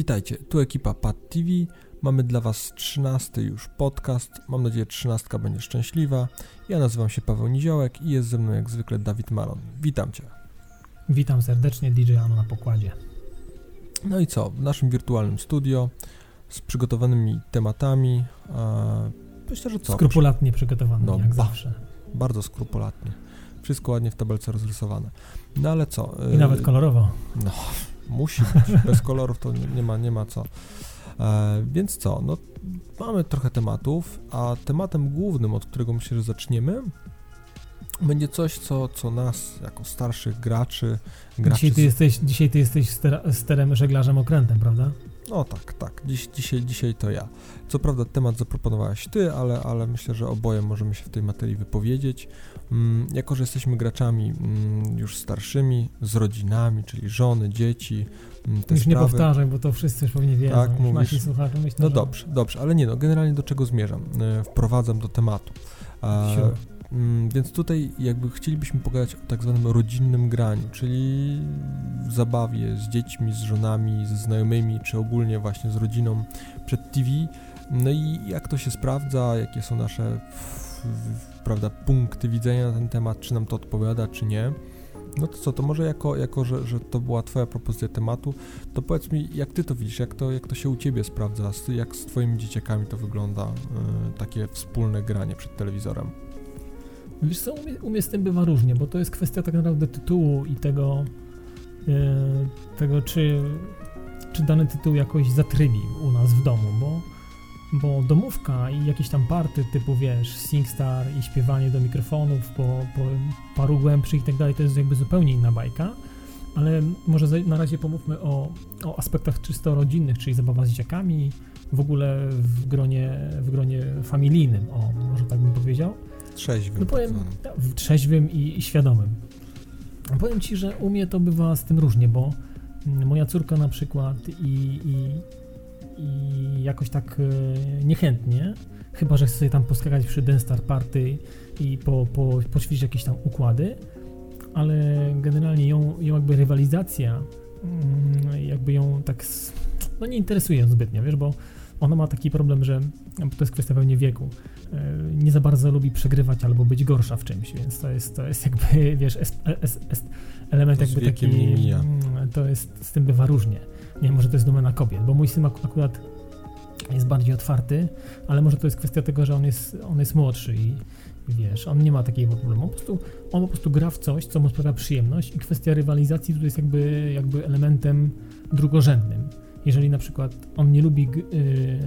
Witajcie, tu ekipa Pad TV. Mamy dla Was 13 już podcast. Mam nadzieję, że 13 będzie szczęśliwa. Ja nazywam się Paweł Niziołek i jest ze mną jak zwykle Dawid Malon. Witam Cię. Witam serdecznie, DJ Anu na pokładzie. No i co? W naszym wirtualnym studio z przygotowanymi tematami. E, myślę, że co? Skrupulatnie przygotowany, No, jak ba. zawsze. Bardzo skrupulatnie. Wszystko ładnie w tabelce rozrysowane. No ale co? I nawet kolorowo. No, musi być. Bez kolorów to nie, nie ma, nie ma co. E, więc co? No, mamy trochę tematów, a tematem głównym, od którego myślę, że zaczniemy, będzie coś, co, co nas, jako starszych graczy, graczy Dzisiaj ty z- jesteś, dzisiaj ty jesteś stera, sterem, żeglarzem, okrętem, prawda? No tak, tak. Dziś, dzisiaj, dzisiaj to ja. Co prawda temat zaproponowałaś ty, ale, ale myślę, że oboje możemy się w tej materii wypowiedzieć. Mm, jako, że jesteśmy graczami mm, już starszymi, z rodzinami, czyli żony, dzieci, mm, te Już nie sprawy. powtarzaj, bo to wszyscy już pewnie wiedzą. Tak, mówisz. Nasi słuchacze myślą, No że- dobrze, dobrze, ale nie no, generalnie do czego zmierzam? E, wprowadzam do tematu. E, Sure. więc tutaj jakby chcielibyśmy pogadać o tak zwanym rodzinnym graniu, czyli zabawie z dziećmi, z żonami, ze znajomymi, czy ogólnie właśnie z rodziną przed TV. No i jak to się sprawdza, jakie są nasze prawda, punkty widzenia na ten temat, czy nam to odpowiada, czy nie. No to co, to może jako, jako że, że to była twoja propozycja tematu, to powiedz mi, jak ty to widzisz, jak to, jak to się u ciebie sprawdza, jak z twoimi dzieciakami to wygląda, y, takie wspólne granie przed telewizorem. Wiesz co, u mnie, u mnie z tym bywa różnie, bo to jest kwestia tak naprawdę tytułu i tego, e, tego czy, czy dany tytuł jakoś zatrybi u nas w domu, bo, bo domówka i jakieś tam party typu, wiesz, SingStar i śpiewanie do mikrofonów po, po paru głębszych i tak dalej, to jest jakby zupełnie inna bajka, ale może na razie pomówmy o, o aspektach czysto rodzinnych, czyli zabawa z dzieciakami, w ogóle w gronie, w gronie familijnym, o, może tak bym powiedział. Trzeźwym. No powiem, tak tak, trzeźwym i, i świadomym. Powiem Ci, że u mnie to bywa z tym różnie, bo mm, moja córka na przykład i, i, i jakoś tak e, niechętnie, chyba że chce sobie tam poskakać przy Dance Star Party i po, po, poćwiczyć jakieś tam układy, ale generalnie ją, ją jakby rywalizacja, mm, jakby ją tak, no nie interesuje zbytnio, wiesz, bo ona ma taki problem, że to jest kwestia pewnie wieku, e, nie za bardzo lubi przegrywać albo być gorsza w czymś, więc to jest, to jest jakby, wiesz, es, es, es, element To jakby taki, mm, to jest, z tym bywa różnie. Nie może to jest domena kobiet, bo mój syn ak- akurat jest bardziej otwarty, ale może to jest kwestia tego, że on jest, on jest młodszy i wiesz, on nie ma takiego problemu. On po, prostu, on po prostu gra w coś, co mu sprawia przyjemność i kwestia rywalizacji tutaj jest jakby, jakby elementem drugorzędnym. Jeżeli na przykład on nie lubi, yy,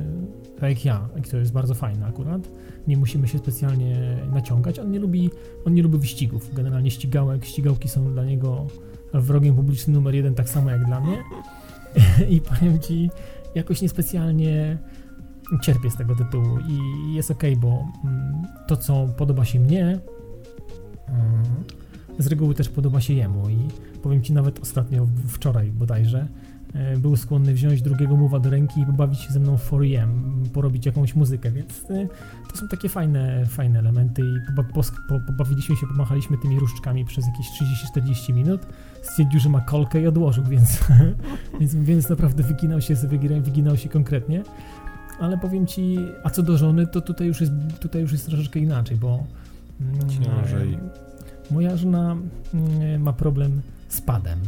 tak jak ja, i to jest bardzo fajne akurat, nie musimy się specjalnie naciągać, on nie lubi, on nie lubi wyścigów. Generalnie ścigałek, ścigałki są dla niego wrogiem publicznym numer jeden, tak samo jak dla mnie. I powiem ci, jakoś niespecjalnie cierpię z tego tytułu i jest okej, bo mm, to, co podoba się mnie, mm, z reguły też podoba się jemu. I powiem Ci nawet ostatnio, wczoraj bodajże, e, był skłonny wziąć drugiego muwa do ręki i pobawić się ze mną w 4EM, porobić jakąś muzykę, więc e, to są takie fajne, fajne elementy i pobawiliśmy się, pomachaliśmy tymi różdżkami przez jakieś 30-40 minut, stwierdził, że ma kolkę i odłożył, więc, więc, więc naprawdę wyginał się, wyginał, wyginał się konkretnie. Ale powiem ci, a co do żony, to tutaj już jest, tutaj już jest troszeczkę inaczej, bo mm, Ciężej. moja żona mm, ma problem z padem.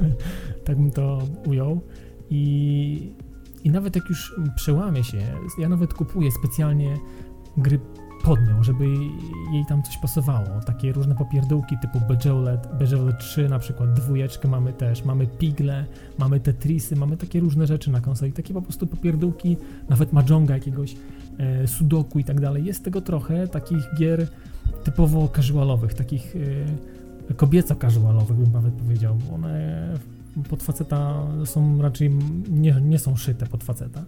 tak bym to ujął. I, I nawet jak już przełamie się, ja nawet kupuję specjalnie gry pod nią, żeby jej tam coś pasowało. Takie różne popierdółki typu Bejeweled, Bejeweled 3 na przykład, dwójeczkę mamy też, mamy Pigle, mamy Tetrisy, mamy takie różne rzeczy na konsoli, takie po prostu popierdółki, nawet Mahjonga jakiegoś, e, Sudoku i tak dalej. Jest tego trochę, takich gier typowo casualowych, takich e, kobieco-casualowych bym nawet powiedział, bo one pod faceta są raczej, nie, nie są szyte pod faceta.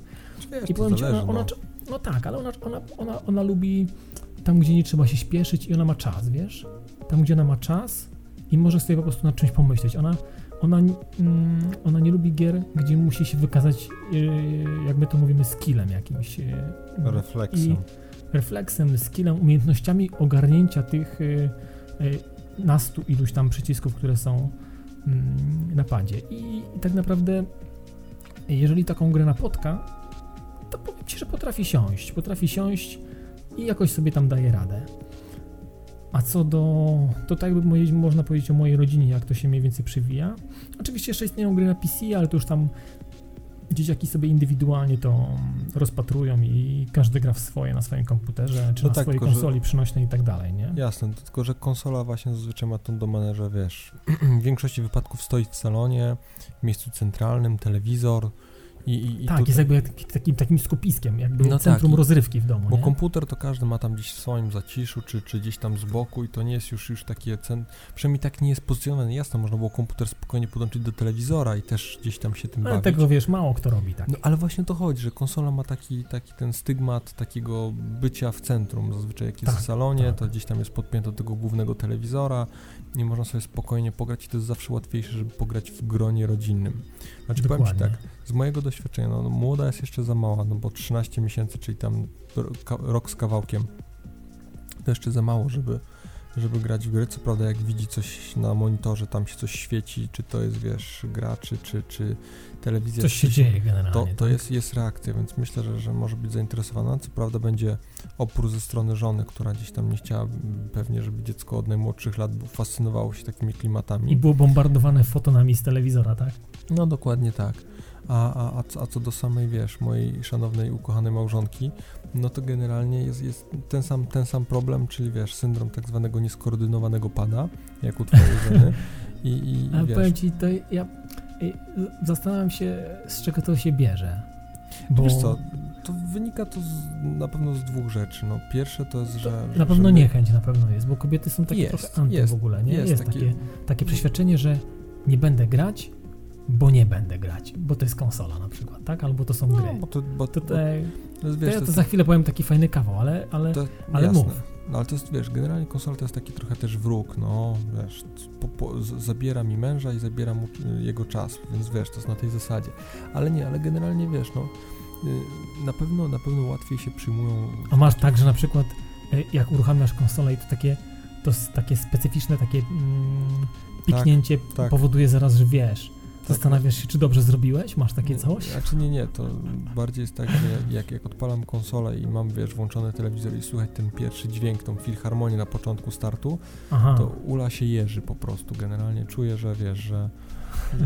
Wiesz, I powiem ci, ona, ona, no. tak, ale ona, ona, ona, ona lubi tam, gdzie nie trzeba się śpieszyć i ona ma czas, wiesz? Tam, gdzie ona ma czas i może sobie po prostu nad czymś pomyśleć. Ona, ona, mm, ona nie lubi gier, gdzie musi się wykazać, yy, jak my to mówimy, skillem jakimś. Yy, Refleksją. i refleksem, skillem, umiejętnościami ogarnięcia tych y, y, nastu iluś tam przycisków, które są mm, na padzie. I, I tak naprawdę jeżeli taką grę napotka, Ci, że potrafi siąść. Potrafi siąść i jakoś sobie tam daje radę. A co do, to tak moje- można powiedzieć o mojej rodzinie, jak to się mniej więcej przewija. Oczywiście jeszcze istnieją gry na PC, ale to już tam dzieciaki sobie indywidualnie to rozpatrują i każdy gra w swoje, na swoim komputerze, czy No na tak, swojej tylko że- konsoli przynośnej i tak dalej, nie? Jasne, tylko że konsola właśnie zazwyczaj ma tą domenę, że wiesz, w większości wypadków stoi w salonie, w miejscu centralnym, telewizor i, i, tak, tutaj, jest jakby taki- takim, takim skupiskiem, jakby No tak, centrum i- rozrywki w domu, Bo nie? komputer to każdy ma tam gdzieś w swoim zaciszu, czy, czy gdzieś tam z boku i to nie jest już, już takie cent... Przynajmniej tak nie jest pozycjonowane. Jasne, można było komputer spokojnie podłączyć do telewizora i też gdzieś tam się tym Ale bawić. tego, wiesz, mało kto robi tak. No ale właśnie to chodzi, że konsola ma taki, taki ten stygmat takiego bycia w centrum. Zazwyczaj jak jest Tak, w salonie, tak. to gdzieś tam jest podpięte do tego głównego telewizora i można sobie spokojnie pograć i to jest zawsze łatwiejsze, żeby pograć w gronie rodzinnym. Znaczy powiem Ci Dokładnie. tak, z mojego doświadczenia, no, no młoda jest jeszcze za mała, no bo 13 miesięcy, czyli tam rok z kawałkiem, to jeszcze za mało, żeby, żeby grać w gry. Co prawda jak widzi coś na monitorze, tam się coś świeci, czy to jest, wiesz, gra, czy, czy, czy telewizja. Coś się dzieje generalnie. To, to tak? jest, jest reakcja, więc myślę, że, że może być zainteresowana. Co prawda będzie opór ze strony żony, która gdzieś tam nie chciała pewnie, żeby dziecko od najmłodszych lat fascynowało się takimi klimatami. I było bombardowane fotonami z telewizora, tak? No dokładnie tak. A, a, a, co, a co do samej, wiesz, mojej szanownej, ukochanej małżonki, no to generalnie jest, jest ten, sam, ten sam problem, czyli wiesz, syndrom tak zwanego nieskoordynowanego pada, jak u twojej żony. I, i, Ale wiesz, powiem ci, to ja y, zastanawiam się, z czego to się bierze. Bo wiesz co, to wynika to z, na pewno z dwóch rzeczy. No pierwsze to jest, że... na pewno że my- niechęć na pewno jest, bo kobiety są takie Jest, trochę anty jest, w ogóle, nie? jest Jest, takie- takie, takie przeświadczenie, że nie będę grać, bo nie będę grać, bo to jest konsola na przykład, tak? Albo to są No, gry. bo to, bo, To, bo, te, to to wiesz, ja to to jest za chwilę powiem taki fajny kawał, ale, ale To, ale jasne. mów. No ale to jest, wiesz, generalnie konsola to jest taki trochę też wróg, no, wiesz, po, po, zabiera mi męża i zabiera mu y, jego czas, więc wiesz, to jest na tej zasadzie. Ale nie, ale generalnie wiesz, no, y, na pewno, na pewno łatwiej się przyjmują... A masz tak, że na przykład y, jak uruchamiasz konsolę i to takie, to takie specyficzne takie mm, piknięcie tak. powoduje zaraz, że wiesz, Tak. Zastanawiasz się, czy dobrze zrobiłeś, masz takie coś? Znaczy nie, nie, to bardziej jest tak, że jak, jak odpalam konsolę i mam, wiesz, włączony telewizor i słychać ten pierwszy dźwięk, tą filharmonię na początku startu, Aha, to ula się jeży po prostu. Generalnie czuję, że wiesz, że...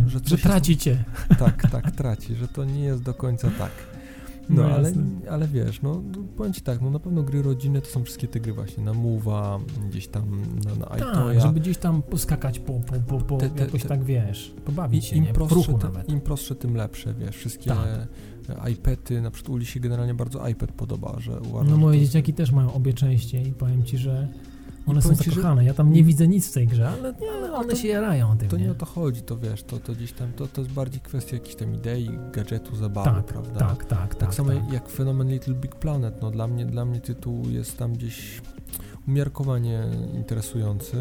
że jest- tracicie. tak, tak, traci, że to nie jest do końca tak. No, No ale, ale wiesz, no powiem ci tak, no na pewno gry rodzinne to są wszystkie te gry właśnie na Mowa, gdzieś tam na, na Tak, iToya. żeby gdzieś tam poskakać po, po, po, po Te- te- jakoś te- tak, wiesz, pobawić się, Im nie? Prostsze, nawet. Im prostsze, tym lepsze, wiesz, wszystkie Tak. iPady, na przykład Uli się generalnie bardzo iPad podoba, że uważam, No moje dzieciaki też mają obie części i powiem ci, że one są ci, zakochane. Ja tam nie widzę nic w tej grze, ale, Nie, ale one to- się jarają tym, To nie nie? o to chodzi, to wiesz, to, to gdzieś tam, to, to jest bardziej kwestia jakiejś tam idei, gadżetu, zabawy, Tak, prawda? tak, tak, Tak, tak. samo tak. jak fenomen Little Big Planet, no dla mnie, dla mnie tytuł jest tam gdzieś umiarkowanie interesujący,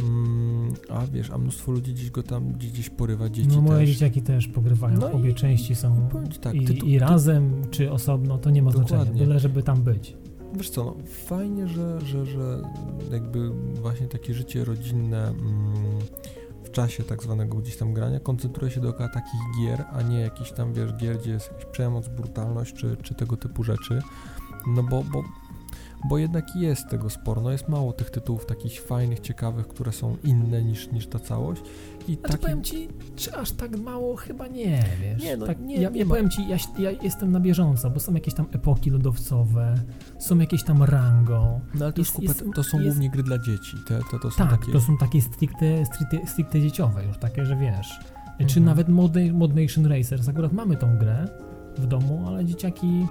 mm, a wiesz, a mnóstwo ludzi gdzieś go tam gdzieś, gdzieś porywa, dzieci No moje też. dzieciaki też pogrywają. No i- Obie części są i tak, i, tytuł- i ty- razem, czy osobno, to nie ma znaczenia. Dokładnie. Byle, żeby tam być. Wiesz co, no, fajnie, że, że, że jakby właśnie takie życie rodzinne mm, w czasie tak zwanego gdzieś tam grania koncentruje się dookoła takich gier, a nie jakichś tam, wiesz, gier, gdzie jest jakaś przemoc, brutalność, czy, czy tego typu rzeczy. No bo, bo, bo jednak jest tego sporo. No jest mało tych tytułów takich fajnych, ciekawych, które są inne niż, niż ta całość. I Znaczy taki, powiem ci, czy aż tak mało? Chyba nie, wiesz. Nie, no, tak, nie, ja, nie ja powiem ci, ja, ja jestem na bieżąco, bo są jakieś tam epoki lodowcowe, są jakieś tam rango. no ale to, jest- jest, kupę- jest- to są jest- głównie gry dla dzieci. Te, te to są Tak, takie... to są takie stricte, stricte, stricte dzieciowe już, takie, że wiesz. Czy Mhm. nawet Mod, Mod Nation Racers, akurat mamy tą grę w domu, ale dzieciaki,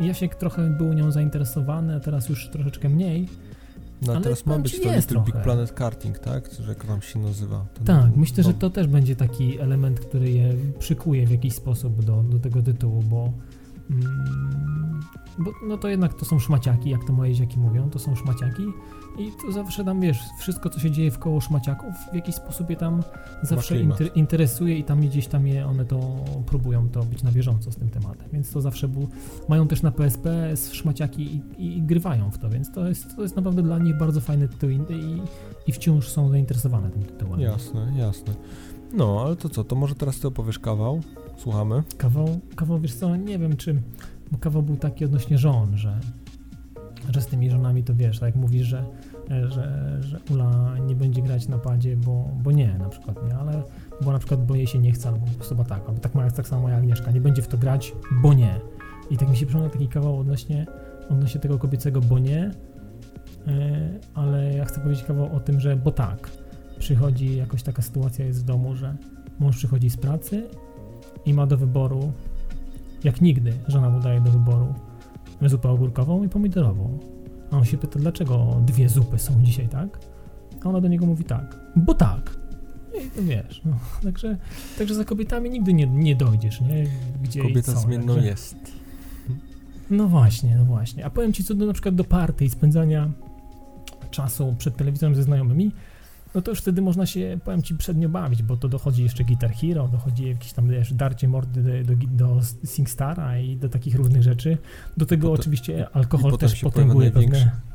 Jasiek trochę był nią zainteresowany, a teraz już troszeczkę mniej. No Ale teraz ma być to jest Little Big. Planet Karting, tak? Że jak tam się nazywa. Ten- Tak, myślę, że to też będzie taki element, który je przykuje w jakiś sposób do, do tego tytułu, bo, mm, bo no to jednak to są szmaciaki, jak to moje dzieciaki mówią, to są szmaciaki i to zawsze tam, wiesz, wszystko co się dzieje w koło szmaciaków w jakiś sposób je tam zawsze inter, interesuje i tam gdzieś tam je, one to próbują to być na bieżąco z tym tematem, więc to zawsze był, mają też na PSP szmaciaki i, i, i grywają w to, więc to jest, to jest naprawdę dla nich bardzo fajny tytuł i, i, i wciąż są zainteresowane tym tytułem. Jasne, jasne. No, ale to co, to może teraz ty opowiesz kawał? Słuchamy. Kawał, kawał wiesz co, nie wiem czy, bo kawał był taki odnośnie żon, że, że z tymi żonami to wiesz, tak jak mówisz, że, że, że Ula nie będzie grać na padzie, bo, bo nie na przykład, nie, ale bo na przykład bo jej się nie chce, albo po prostu bo tak, albo tak, ma, tak samo moja Agnieszka, nie będzie w to grać, bo nie. I tak mi się przypomniał taki kawał odnośnie, odnośnie tego kobiecego bo nie, yy, ale ja chcę powiedzieć kawał o tym, że bo tak, przychodzi jakoś taka sytuacja jest w domu, że mąż przychodzi z pracy i ma do wyboru, jak nigdy, żona mu daje do wyboru zupę ogórkową i pomidorową. A on się pyta, dlaczego dwie zupy są dzisiaj, tak? A ona do niego mówi tak, bo tak. I to wiesz, no, także, także za kobietami nigdy nie, nie dojdziesz, nie? Gdzie Kobieta i co, zmienną także- jest. No właśnie, no właśnie. A powiem ci co do na przykład do party i spędzania czasu przed telewizorem ze znajomymi, no to już wtedy można się, powiem ci, przednio bawić, bo to dochodzi jeszcze Guitar Hero, dochodzi jakieś tam, wiesz, darcie mordy do, do, do SingStara i do takich różnych rzeczy. Do tego Potem- oczywiście alkohol też potęguje pewne...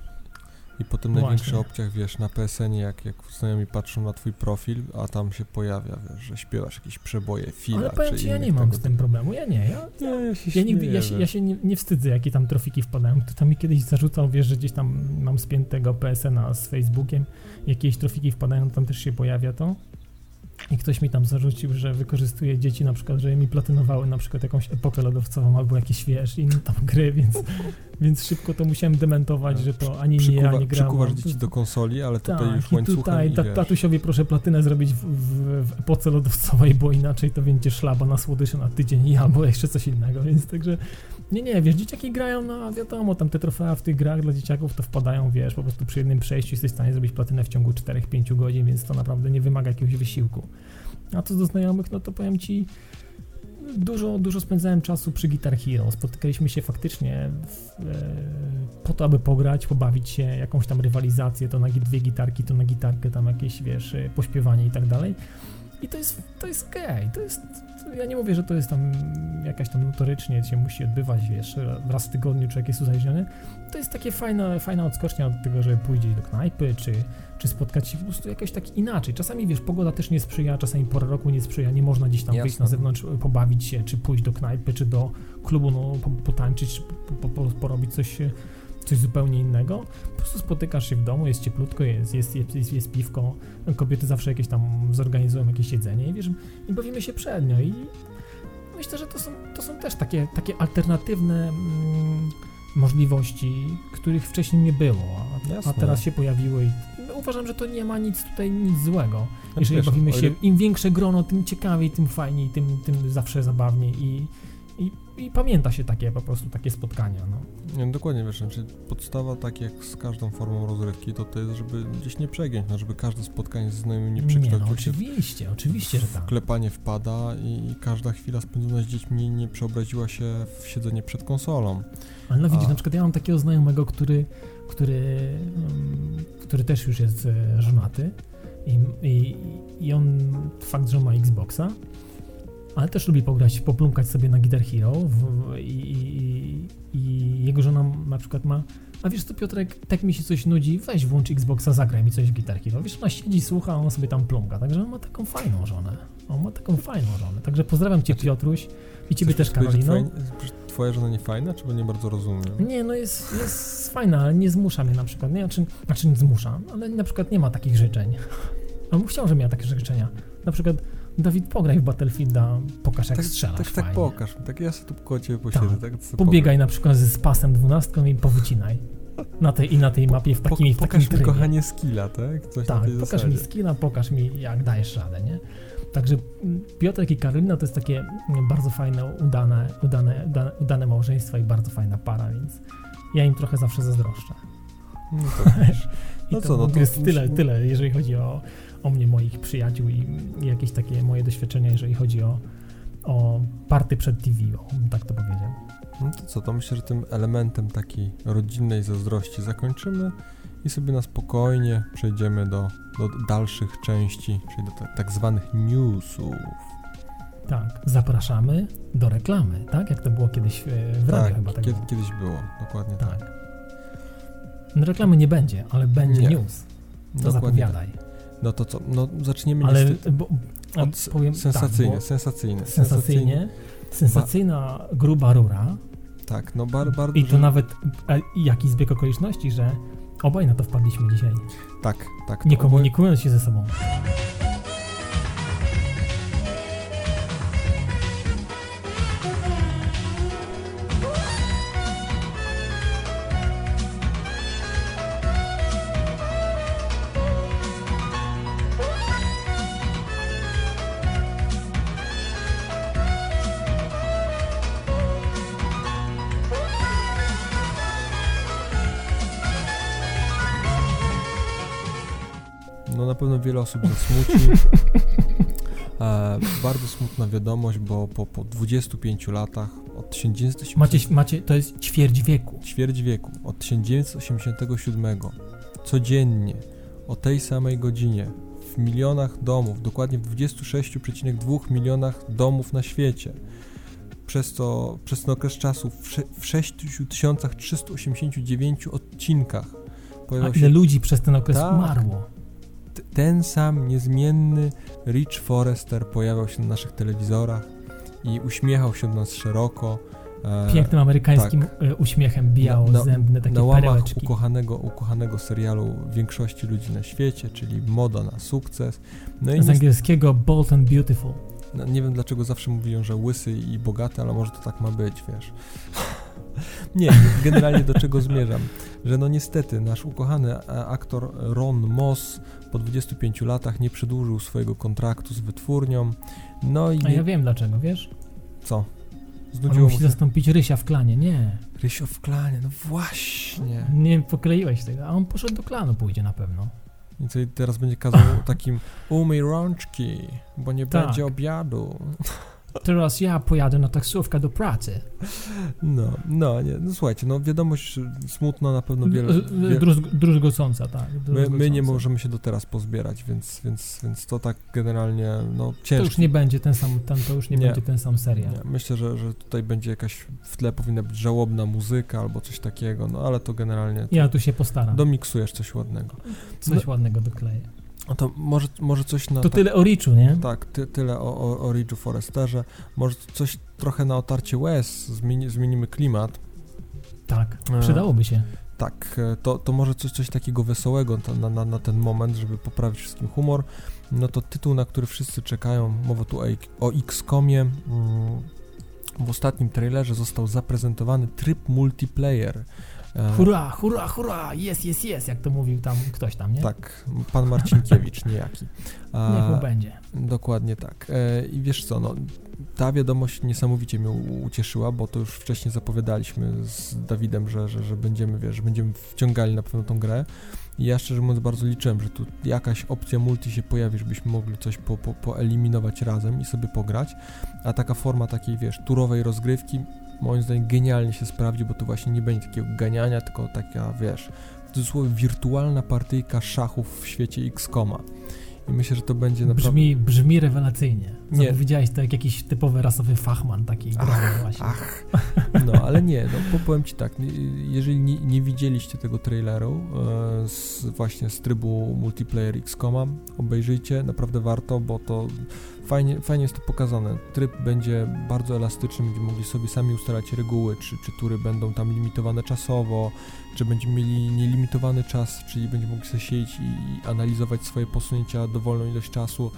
I potem Właśnie. największy obciach, wiesz, na PSN-ie, jak, jak znajomi patrzą na twój profil, a tam się pojawia, wiesz, że śpiewasz jakieś przeboje, fila, Ale powiem ci, ja nie mam tego z tym problemu, ja nie, ja, Nie, ja się Ja nigdy, ja się, ja się nie, nie wstydzę, jakie tam trofiki wpadają. Kto tam mi kiedyś zarzucał, wiesz, że gdzieś tam mam spiętego PSN-a z Facebookiem, jakieś trofiki wpadają, tam też się pojawia to. I ktoś mi tam zarzucił, że wykorzystuje dzieci na przykład, że mi platynowały na przykład jakąś epokę lodowcową albo jakieś, wiesz, inne tam gry, więc, więc szybko to musiałem dementować, że to ani Przykuwa, nie grałem. przykuwasz dzieci do konsoli, ale tutaj już Tak, i łańcuchem tutaj i wiesz. tatusiowi proszę platynę zrobić w, w, w epoce lodowcowej, bo inaczej to będzie szlaba na słodycze na tydzień i albo jeszcze coś innego, więc także nie, nie, wiesz, dzieciaki grają, no wiadomo, tam te trofea w tych grach dla dzieciaków to wpadają, wiesz, po prostu przy jednym przejściu jesteś w stanie zrobić platynę w ciągu 4-5 godzin, więc to naprawdę nie wymaga jakiegoś wysiłku. A co do znajomych, no to powiem ci, dużo, dużo spędzałem czasu przy Guitar Hero. Spotykaliśmy się faktycznie w, e, po to, aby pograć, pobawić się, jakąś tam rywalizację, to na dwie gitarki, to na gitarkę, tam jakieś, wiesz, e, pośpiewanie i tak dalej. I to jest, to jest okej, to jest, ja nie mówię, że to jest tam jakaś tam notorycznie się musi odbywać, wiesz, raz w tygodniu człowiek jest uzależniony. To jest takie fajne, fajna odskocznia od tego, żeby pójść do knajpy, czy, czy spotkać się po prostu jakoś tak inaczej. Czasami, wiesz, pogoda też nie sprzyja, czasami pora roku nie sprzyja, nie można gdzieś tam wyjść Jasne. na zewnątrz, e, pobawić się, czy pójść do knajpy, czy do klubu, no, po- potańczyć, czy po, po, porobić coś, e, coś zupełnie innego. Po prostu spotykasz się w domu, jest cieplutko, jest, jest, jest, jest, piwko, kobiety zawsze jakieś tam zorganizują jakieś jedzenie i wiesz, i bawimy się przednio i myślę, że to są, to są też takie, takie alternatywne mm, możliwości, których wcześniej nie było, a, a teraz się pojawiły i uważam, że to nie ma nic tutaj nic złego. Znaczy, Jeżeli wiesz, bawimy się, im większe grono, tym ciekawiej, tym fajniej, tym, tym zawsze zabawniej i, i, i pamięta się takie po prostu takie spotkania, no. Nie, no dokładnie, wiesz, znaczy podstawa, tak jak z każdą formą rozrywki, to to jest, żeby gdzieś nie przegiąć, no, żeby każde spotkanie z znajomymi nie no, przekształciło się oczywiście, oczywiście, że tak. klepanie wpada i, i każda chwila spędzona z dziećmi nie przeobraziła się w siedzenie przed konsolą. Ale no widzisz, A. na przykład ja mam takiego znajomego, który, który, um, który też już jest e, żonaty i, i, i on, fakt, że ma Xboxa, ale też lubi pograć, poplumkać sobie na Guitar Hero w, i, i, i jego żona na przykład ma a wiesz co Piotrek, tak mi się coś nudzi, weź włącz Xboxa, zagraj mi coś w Guitar Hero. Wiesz, ona siedzi, słucha, a on sobie tam plumka, także on ma taką fajną żonę. On ma taką fajną żonę, także pozdrawiam Cię Znaczy, Piotruś i Ciebie też Karolino. Twoja, twoja żona nie fajna, czy bo nie bardzo rozumiem? Nie, no jest, jest fajna, ale nie zmusza mnie na przykład. Nie, znaczy, znaczy nie zmusza, ale na przykład nie ma takich życzeń. On bym chciał, żeby miała takie życzenia. Na przykład Dawid, pograj w Battlefielda, pokaż jak tak, strzelasz tak, tak fajnie. pokaż, tak ja sobie tu koło ciebie posiedzę, Tak. tak, Pobiegaj na przykład ze spasem dwunastką i powycinaj. Na tej i na tej mapie w Po, takimi, w pokaż takim mi trybie. kochanie skilla, tak? Coś Tak, pokaż zasadzie. mi skilla, pokaż mi jak dajesz radę, nie? Także mm, Piotrek i Karolina to jest takie mm, bardzo fajne, udane, udane, udane, udane małżeństwa i bardzo fajna para, więc ja im trochę zawsze zazdroszczę. No to No to, co, no to jest tyle, tyle, jeżeli chodzi o, o mnie, moich przyjaciół i, jakieś takie moje doświadczenia, jeżeli chodzi o, o party przed TV, o, tak to powiedział. No to co, to myślę, że tym elementem takiej rodzinnej zazdrości zakończymy i sobie na spokojnie przejdziemy do, do dalszych części, czyli do tak, tak zwanych newsów. Tak, zapraszamy do reklamy, tak? Jak to było kiedyś e, w radiu tak, chyba tak kiedy, kiedyś było, dokładnie tak. Tak. No, reklamy nie będzie, ale będzie Nie. news. To Dokładnie zapowiadaj. tak. No to co? No zaczniemy Ale niestety bo, od powiem sensacyjnie, tak, sensacyjnie, bo sensacyjnie, sensacyjna gruba rura Tak, no bar, bardzo. i to nawet a, jaki zbieg okoliczności, że obaj na to wpadliśmy dzisiaj, Tak, tak. nie oboje- komunikując się ze sobą. Na pewno wiele osób zasmuci. E, bardzo smutna wiadomość, bo po, po 25 latach od 1980 Macie, macie, to jest ćwierć wieku. ćwierć wieku, od 1987 codziennie o tej samej godzinie w milionach domów, dokładnie w 26,2 milionach domów na świecie. Przez, to, przez ten okres czasu w, sze- w 6389 odcinkach A pojawiał ile się ludzi przez ten okres Tak. umarło? Ten sam niezmienny Rich Forrester pojawiał się na naszych telewizorach i uśmiechał się do nas szeroko. e, Pięknym amerykańskim e, uśmiechem bijało Na- zębne takie na łamach perełeczki. ukochanego, ukochanego serialu większości ludzi na świecie, czyli Moda na sukces. No Z angielskiego Bold and Beautiful. no, nie wiem dlaczego zawsze mówią, że łysy i bogaty, ale może to tak ma być, wiesz. Nie, generalnie do czego zmierzam? Że no niestety nasz ukochany e, aktor Ron Moss po 25 latach nie przedłużył swojego kontraktu z wytwórnią. No i A nie, ja wiem dlaczego, wiesz? co? On Znudziło mu musi się zastąpić Rysia w klanie. Nie, Rysio w klanie, no właśnie. nie pokleiłeś tego. A on poszedł do klanu, pójdzie na pewno. I co i teraz będzie kazał takim umyj rączki, bo nie Tak. będzie obiadu. Teraz ja pojadę na taksówkę do pracy. No, no, nie, no słuchajcie, no wiadomość smutna na pewno wiele... Wiele Druz- Druzgocąca, tak. my, druzgocąca. my nie możemy się do teraz pozbierać, więc, więc, więc to tak generalnie, no To ciężko. już nie będzie ten sam, ten, to już nie, Nie. będzie ten sam serial. Nie, myślę, że, że tutaj będzie jakaś w tle powinna być żałobna muzyka albo coś takiego, no ale to generalnie to Ja tu się postaram. domiksujesz coś ładnego. Coś ładnego dokleję. No to może, może coś na... To tak- tyle o Richu, nie? Tak, ty, tyle o, o, o Ridge'u Foresterze. Może coś trochę na otarcie łez, zmieni, zmienimy klimat. Tak, E, przydałoby się. Tak, e, to, to może coś, coś takiego wesołego na, na, na ten moment, żeby poprawić wszystkim humor. No to tytuł, na który wszyscy czekają, mowa tu o, o XCOMie. Mm, W ostatnim trailerze został zaprezentowany tryb multiplayer. E, Hurra, hurra, hurra, jest, jest, jest, jak to mówił tam ktoś tam, nie? Tak, pan Marcinkiewicz, niejaki. A, Niech mu będzie. Dokładnie tak. E, I wiesz co, no, ta wiadomość niesamowicie mnie ucieszyła, bo to już wcześniej zapowiadaliśmy z Dawidem, że, że, że będziemy, wiesz, będziemy wciągali na pewno tą grę. I ja szczerze mówiąc bardzo liczyłem, że tu jakaś opcja multi się pojawi, żebyśmy mogli coś po, po, poeliminować razem i sobie pograć. A taka forma takiej, wiesz, turowej rozgrywki moim zdaniem genialnie się sprawdzi, bo tu właśnie nie będzie takiego ganiania, tylko taka, wiesz, w cudzysłowie wirtualna partyjka szachów w świecie X-Koma. I myślę, że to będzie naprawdę... Brzmi, brzmi rewelacyjnie. Nie. Widziałeś to jak jakiś typowy rasowy fachman taki gra właśnie. Ach, no ale nie, no po- powiem Ci tak, nie- jeżeli nie, nie widzieliście tego traileru e, z, właśnie z trybu multiplayer XCOMa, obejrzyjcie, naprawdę warto, bo to fajnie, fajnie jest to pokazane. Tryb będzie bardzo elastyczny, będziemy mogli sobie sami ustalać reguły, czy, czy tury będą tam limitowane czasowo, czy będziemy mieli nielimitowany czas, czyli będziemy mogli sobie siedzieć i, i analizować swoje posunięcia dowolną ilość czasu.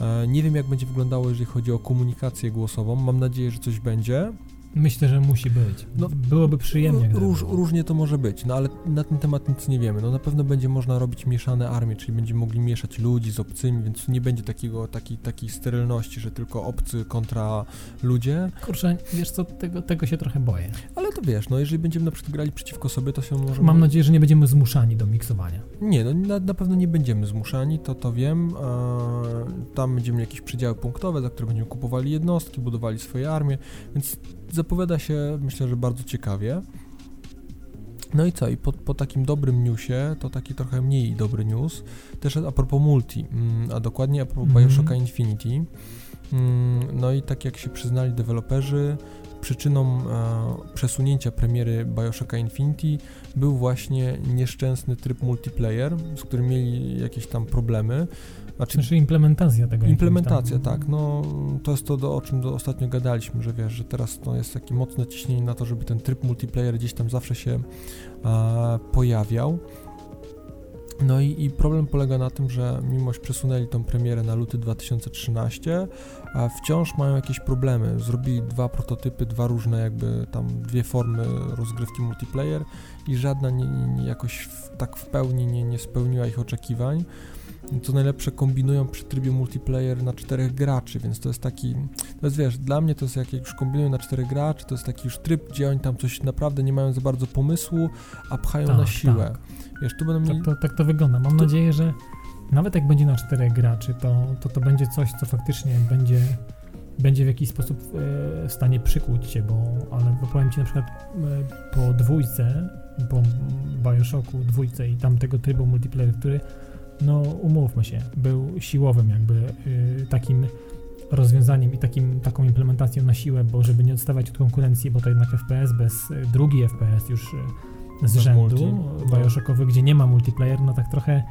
E, Nie wiem, jak będzie wyglądało, jeżeli chodzi o komunikację głosową. Mam nadzieję, że coś będzie. Myślę, że musi być. No, Byłoby przyjemnie. Róż, było. różnie to może być, no ale na ten temat nic nie wiemy. No na pewno będzie można robić mieszane armie, czyli będziemy mogli mieszać ludzi z obcymi, więc nie będzie takiego, takiej, takiej sterylności, że tylko obcy kontra ludzie. Kurczę, wiesz co, tego, tego się trochę boję. Ale to wiesz, no jeżeli będziemy na przykład grali przeciwko sobie, to się może... Mam nadzieję, że nie będziemy zmuszani do miksowania. Nie, no na, na pewno nie będziemy zmuszani, to to wiem. Eee, tam będziemy jakieś przedziały punktowe, za które będziemy kupowali jednostki, budowali swoje armie, więc zapowiada się, myślę, że bardzo ciekawie. No i co, i po, po takim dobrym newsie, to taki trochę mniej dobry news, też a propos multi, mm, a dokładnie a propos Mhm. Bioshocka Infinity. Mm, No i tak jak się przyznali deweloperzy, przyczyną e, przesunięcia premiery Bioshocka Infinity był właśnie nieszczęsny tryb multiplayer, z którym mieli jakieś tam problemy. Znaczy, znaczy implementacja tego. Implementacja, tak. No, to jest to, do, o czym do, ostatnio gadaliśmy, że wiesz, że teraz no, jest takie mocne ciśnienie na to, żeby ten tryb multiplayer gdzieś tam zawsze się a, pojawiał. No i, i, problem polega na tym, że mimo że przesunęli tą premierę na luty 2013, a wciąż mają jakieś problemy. Zrobili dwa prototypy, dwa różne jakby tam dwie formy rozgrywki multiplayer i żadna nie, nie, nie jakoś w, tak w pełni nie, nie spełniła ich oczekiwań. Co najlepsze kombinują przy trybie multiplayer na czterech graczy, więc to jest taki, to jest wiesz, dla mnie to jest jak już kombinują na czterech graczy, to jest taki już tryb, gdzie oni tam coś naprawdę nie mają za bardzo pomysłu, a pchają tak, na siłę. Tak. Wiesz, tu będą mieli... tak, to, tak to wygląda. Mam nadzieję, że nawet jak będzie na czterech graczy, to, to to będzie coś, co faktycznie będzie, będzie w jakiś sposób e, w stanie przykuć cię, bo, ale bo powiem ci na przykład e, po dwójce, po Bioshocku dwójce i tamtego trybu multiplayer, który no umówmy się, był siłowym jakby y, takim rozwiązaniem i takim, taką implementacją na siłę, bo żeby nie odstawać od konkurencji, bo to jednak FPS bez y, drugi FPS już y, z rzędu multi, no. Bioshockowy, gdzie nie ma multiplayer, no tak trochę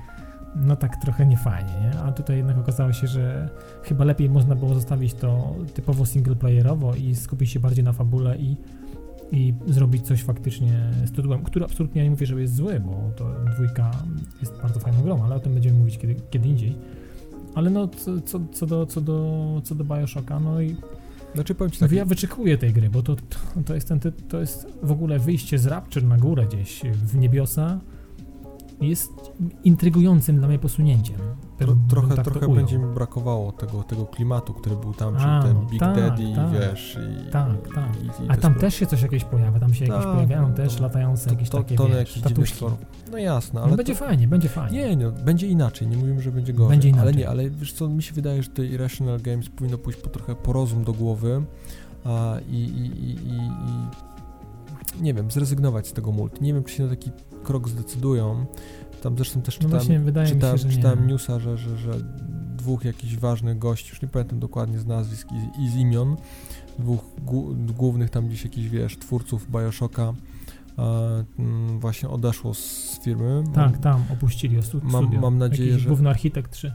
no tak trochę niefajnie, nie? A tutaj jednak okazało się, że chyba lepiej można było zostawić to typowo singleplayerowo i skupić się bardziej na fabule i i zrobić coś faktycznie z tytułem, który absolutnie nie mówię, że jest zły, bo to dwójka jest bardzo fajną grą, ale o tym będziemy mówić kiedy, kiedy indziej. Ale no, co, co, co, do, co, do, co do Bioshocka, no i znaczy, powiem ci tak, ja wyczekuję tej gry, bo to, to, to, jest ten, to jest w ogóle wyjście z Rapture na górę gdzieś w niebiosa, jest intrygującym dla mnie posunięciem. Tro, trochę tak trochę będzie mi brakowało tego, tego klimatu, który był tam, A, ten no, Big tak, Daddy, tak, wiesz. I, tak, tak. I, i A tam też się coś jakieś pojawia, tam się jakieś tak, pojawiają no, też latające jakieś to, takie, to, wiesz, statuszki. No jasne, no ale... No będzie to, fajnie, będzie fajnie. Nie, no, będzie inaczej, nie mówimy, że będzie gorzej. Będzie inaczej. Ale nie, ale wiesz co, mi się wydaje, że tej Irrational Games powinno pójść po trochę po rozum do głowy a, i, i, i, i nie wiem, zrezygnować z tego multi. Nie wiem, czy się na taki krok zdecydują, tam zresztą też no czytałem, wydaje czytałem, mi się, że czytałem newsa, że, że, że dwóch jakichś ważnych gości, już nie pamiętam dokładnie z nazwisk i, i z imion, dwóch głównych tam gdzieś jakichś, wiesz, twórców Bioshocka e, m, właśnie odeszło z firmy. Tak, mam, tam opuścili studio. Mam, mam nadzieję, Jakiś że... Główny architekt 3.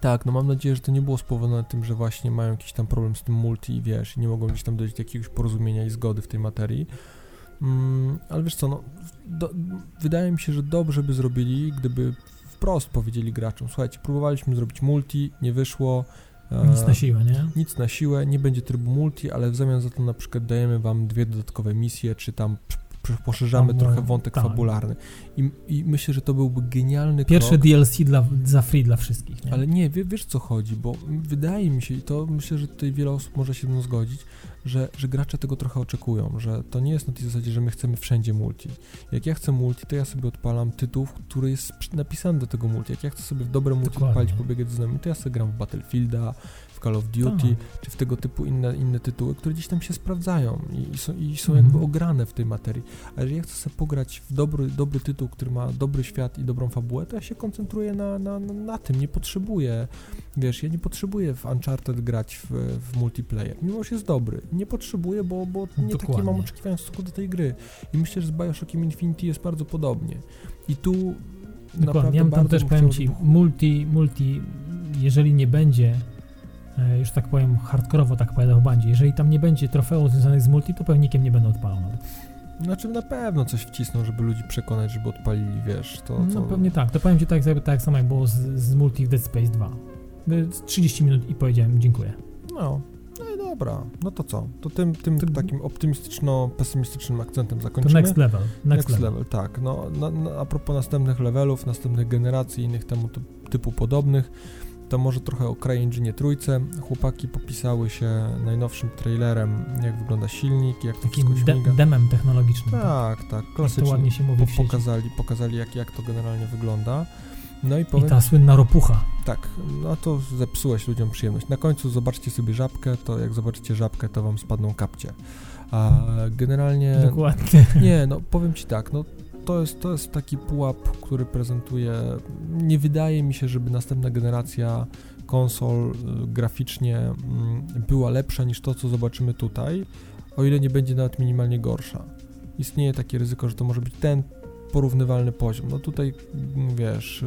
Tak, no mam nadzieję, że to nie było spowodowane tym, że właśnie mają jakiś tam problem z tym multi i wiesz, i nie mogą gdzieś tam dojść do jakiegoś porozumienia i zgody w tej materii. Mm, ale wiesz co, no, do, wydaje mi się, że dobrze by zrobili, gdyby wprost powiedzieli graczom, słuchajcie, próbowaliśmy zrobić multi, nie wyszło. E, nic na siłę, nie? Nic na siłę, nie będzie trybu multi, ale w zamian za to na przykład dajemy wam dwie dodatkowe misje, czy tam poszerzamy trochę wątek tak. fabularny. I, I, myślę, że to byłby genialny Pierwsze krok. DLC dla, za free dla wszystkich. Nie? Ale nie, wiesz co chodzi, bo wydaje mi się, i to myślę, że tutaj wiele osób może się zgodzić, że, że gracze tego trochę oczekują, że to nie jest na tej zasadzie, że my chcemy wszędzie multi. Jak ja chcę multi, to ja sobie odpalam tytuł, który jest napisany do tego multi. Jak ja chcę sobie w dobre multi Dokładnie. odpalić, pobiegać z znajomymi, to ja sobie gram w Battlefielda, w Call of Duty, tak. czy w tego typu inne, inne tytuły, które gdzieś tam się sprawdzają i, i są, i są mhm. jakby ograne w tej materii. A jeżeli ja chcę sobie pograć w dobry, dobry tytuł, który ma dobry świat i dobrą fabułę, to ja się koncentruję na, na, na, tym, nie potrzebuję, wiesz, ja nie potrzebuję w Uncharted grać w, w multiplayer, mimo że jest dobry. Nie potrzebuję, bo, bo nie Dokładnie. takie mam oczekiwania w stosunku do tej gry. I myślę, że z Bioshockiem Infinity jest bardzo podobnie. I tu Dokładnie. naprawdę ja tam też powiem Ci, multi, multi, jeżeli nie będzie już tak powiem hardkorowo tak pojadę w bandzie. Jeżeli tam nie będzie trofeów związanych z multi, to pewnikiem nie będę odpalał nawet. Znaczy na pewno coś wcisną, żeby ludzi przekonać, żeby odpalili, wiesz, to... No pewnie tak, to powiem Ci tak, tak, tak samo jak było z, z multi w Dead Space 2. 30 minut i powiedziałem dziękuję. No, no i dobra, no to co? To tym, tym to... takim optymistyczno-pesymistycznym akcentem zakończymy. To next level. Next, next level. level. tak. No, na, na, a propos następnych levelów, następnych generacji, innych temu typu podobnych, to może trochę o CryEngine trójce. Chłopaki popisały się najnowszym trailerem, jak wygląda silnik, jak to Takim wszystko śmiga. De demem technologicznym. Tak, tak, klasycznie. To ładnie się mówi po, pokazali, pokazali jak, jak to generalnie wygląda. No i, powiem, I ta słynna ropucha. Tak, no to zepsułeś ludziom przyjemność. Na końcu zobaczcie sobie żabkę, to jak zobaczycie żabkę, to wam spadną kapcie. A generalnie... Dokładnie. Nie, no powiem ci tak, no to jest, to jest taki pułap, który prezentuje. Nie wydaje mi się, żeby następna generacja konsol y, graficznie mm, była lepsza niż to, co zobaczymy tutaj. o ile nie będzie nawet minimalnie gorsza. Istnieje takie ryzyko, że to może być ten porównywalny poziom. No tutaj, mm, wiesz...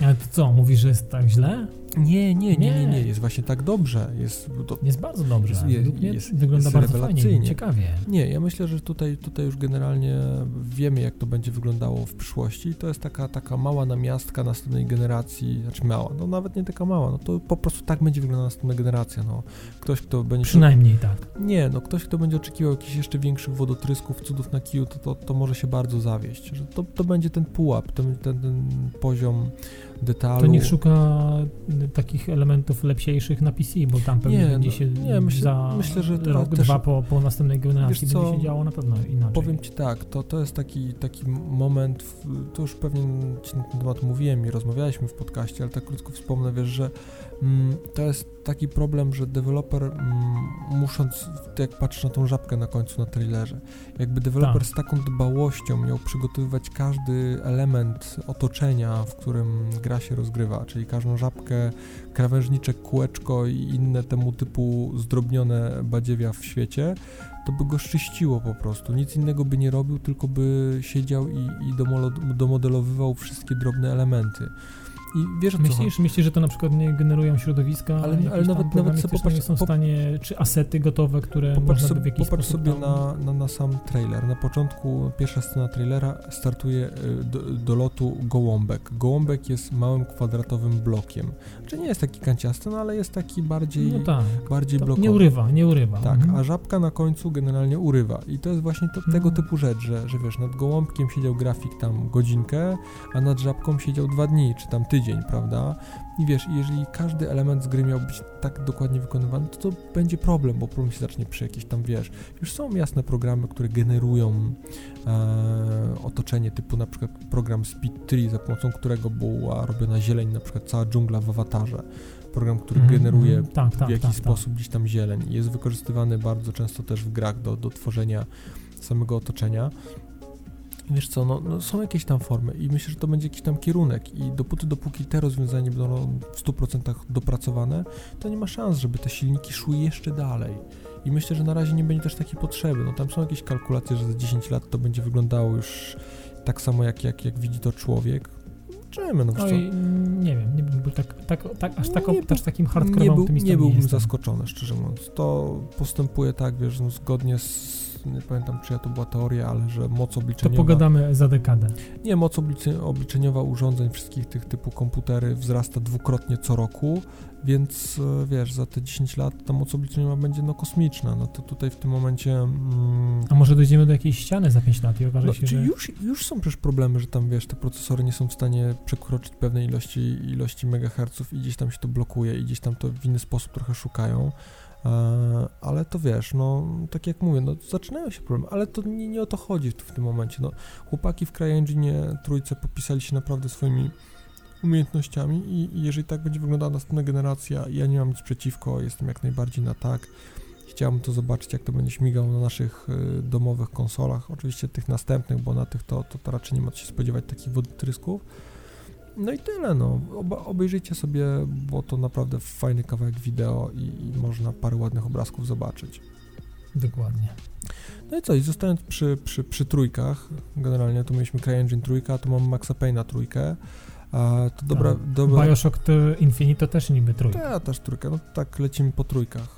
Yy... Ale to co, mówisz, że jest tak źle? Nie, nie, nie, nie, nie, jest właśnie tak dobrze. Jest, to, jest bardzo dobrze. Jest, jest, jest wygląda jest bardzo fajnie, ciekawie. Nie, ja myślę, że tutaj, tutaj już generalnie wiemy, jak to będzie wyglądało w przyszłości. To jest taka, taka mała namiastka następnej generacji, znaczy mała, no nawet nie taka mała, no to po prostu tak będzie wyglądała następna generacja, no. Ktoś, kto będzie... Przynajmniej tak. Nie, no ktoś, kto będzie oczekiwał jakichś jeszcze większych wodotrysków, cudów na kiju, to, to, to może się bardzo zawieść, że to, to będzie ten pułap, ten, ten, ten poziom detalu. To niech szuka takich elementów lepsiejszych na PC, bo tam pewnie nie, będzie no, się nie, myślę, za myślę, że rok, też, dwa po, po następnej generacji co, będzie się działo na pewno inaczej. Powiem Ci tak, to, to jest taki, taki moment, to już pewnie Ci na ten temat mówiłem i rozmawialiśmy w podcaście, ale tak krótko wspomnę, wiesz, że to jest taki problem, że deweloper mm, musząc, jak patrzysz na tą żabkę na końcu na trailerze, jakby deweloper tak. z taką dbałością miał przygotowywać każdy element otoczenia, w którym gra się rozgrywa, czyli każdą żabkę, krawężniczek, kółeczko i inne temu typu zdrobnione badziewia w świecie, to by go szczyściło po prostu. Nic innego by nie robił, tylko by siedział i, i domodelowywał wszystkie drobne elementy. I wiesz myślisz, co myślisz, że to na przykład nie generują środowiska, ale, ale nawet, nawet sobie popatrz, nie są w stanie, czy asety gotowe, które popatrz można by w jakiś Popatrz sobie na, na, na, sam trailer. Na początku pierwsza scena trailera startuje y, do, do lotu gołąbek. Gołąbek jest małym kwadratowym blokiem. Czy nie jest taki kanciasty, no ale jest taki bardziej, no tak, bardziej blokowy. Nie urywa, nie urywa. Tak, mhm. a żabka na końcu generalnie urywa. I to jest właśnie to, tego mhm. typu rzecz, że, że wiesz, nad gołąbkiem siedział grafik tam godzinkę, a nad żabką siedział dwa dni, czy tam tydzień tydzień, prawda? I wiesz, jeżeli każdy element z gry miał być tak dokładnie wykonywany, to to będzie problem, bo problem się zacznie przy jakiejś tam, wiesz, już są jasne programy, które generują e, otoczenie typu na przykład program Speed Tree, za pomocą którego była robiona zieleń, na przykład cała dżungla w awatarze program, który mm, generuje mm, tak, w tak, jakiś tak, tak. sposób gdzieś tam zieleń. Jest wykorzystywany bardzo często też w grach do, do tworzenia samego otoczenia wiesz co, no, no, są jakieś tam formy i myślę, że to będzie jakiś tam kierunek i dopóty, dopóki te rozwiązania będą w 100% dopracowane, to nie ma szans, żeby te silniki szły jeszcze dalej. I myślę, że na razie nie będzie też takiej potrzeby. No tam są jakieś kalkulacje, że za 10 lat to będzie wyglądało już tak samo, jak, jak, jak widzi to człowiek. Zobaczymy, no Oj, nie wiem, nie byłbym tak, tak, tak, aż, taką, też takim hardcore nie, był, nie byłbym nie zaskoczony, szczerze mówiąc. To postępuje tak, wiesz, no, zgodnie z nie pamiętam czyja to była teoria, ale że moc obliczeniowa... To pogadamy za dekadę. Nie, moc obliczeniowa urządzeń wszystkich tych typu komputery wzrasta dwukrotnie co roku, więc e, wiesz, za te 10 lat ta moc obliczeniowa będzie no kosmiczna, no to tutaj w tym momencie... Mm, A może dojdziemy do jakiejś ściany za 5 lat i okaże no, się, że... Już, już są przecież problemy, że tam wiesz, te procesory nie są w stanie przekroczyć pewnej ilości, ilości megaherców i gdzieś tam się to blokuje i gdzieś tam to w inny sposób trochę szukają. E, ale to wiesz, no tak jak mówię, no zaczynają się problemy, ale to nie, nie o to chodzi w, tym momencie. No, chłopaki w CryEngine trójce popisali się naprawdę swoimi umiejętnościami i, i jeżeli tak będzie wyglądała następna generacja, ja nie mam nic przeciwko, jestem jak najbardziej na tak. Chciałbym to zobaczyć, jak to będzie śmigało na naszych y, domowych konsolach, oczywiście tych następnych, bo na tych to, to, to raczej nie ma co się spodziewać takich wodotrysków. No i tyle, no. Oba, obejrzyjcie sobie, bo to naprawdę fajny kawałek wideo i, i można parę ładnych obrazków zobaczyć. Dokładnie. No i co, i zostając przy, przy, przy trójkach, generalnie tu mieliśmy CryEngine trójka, tu mam Maxa Payne'a trójkę, a to dobra, tak. dobra... Bioshock Infinite to też niby trójka. Ja też trójka, no tak lecimy po trójkach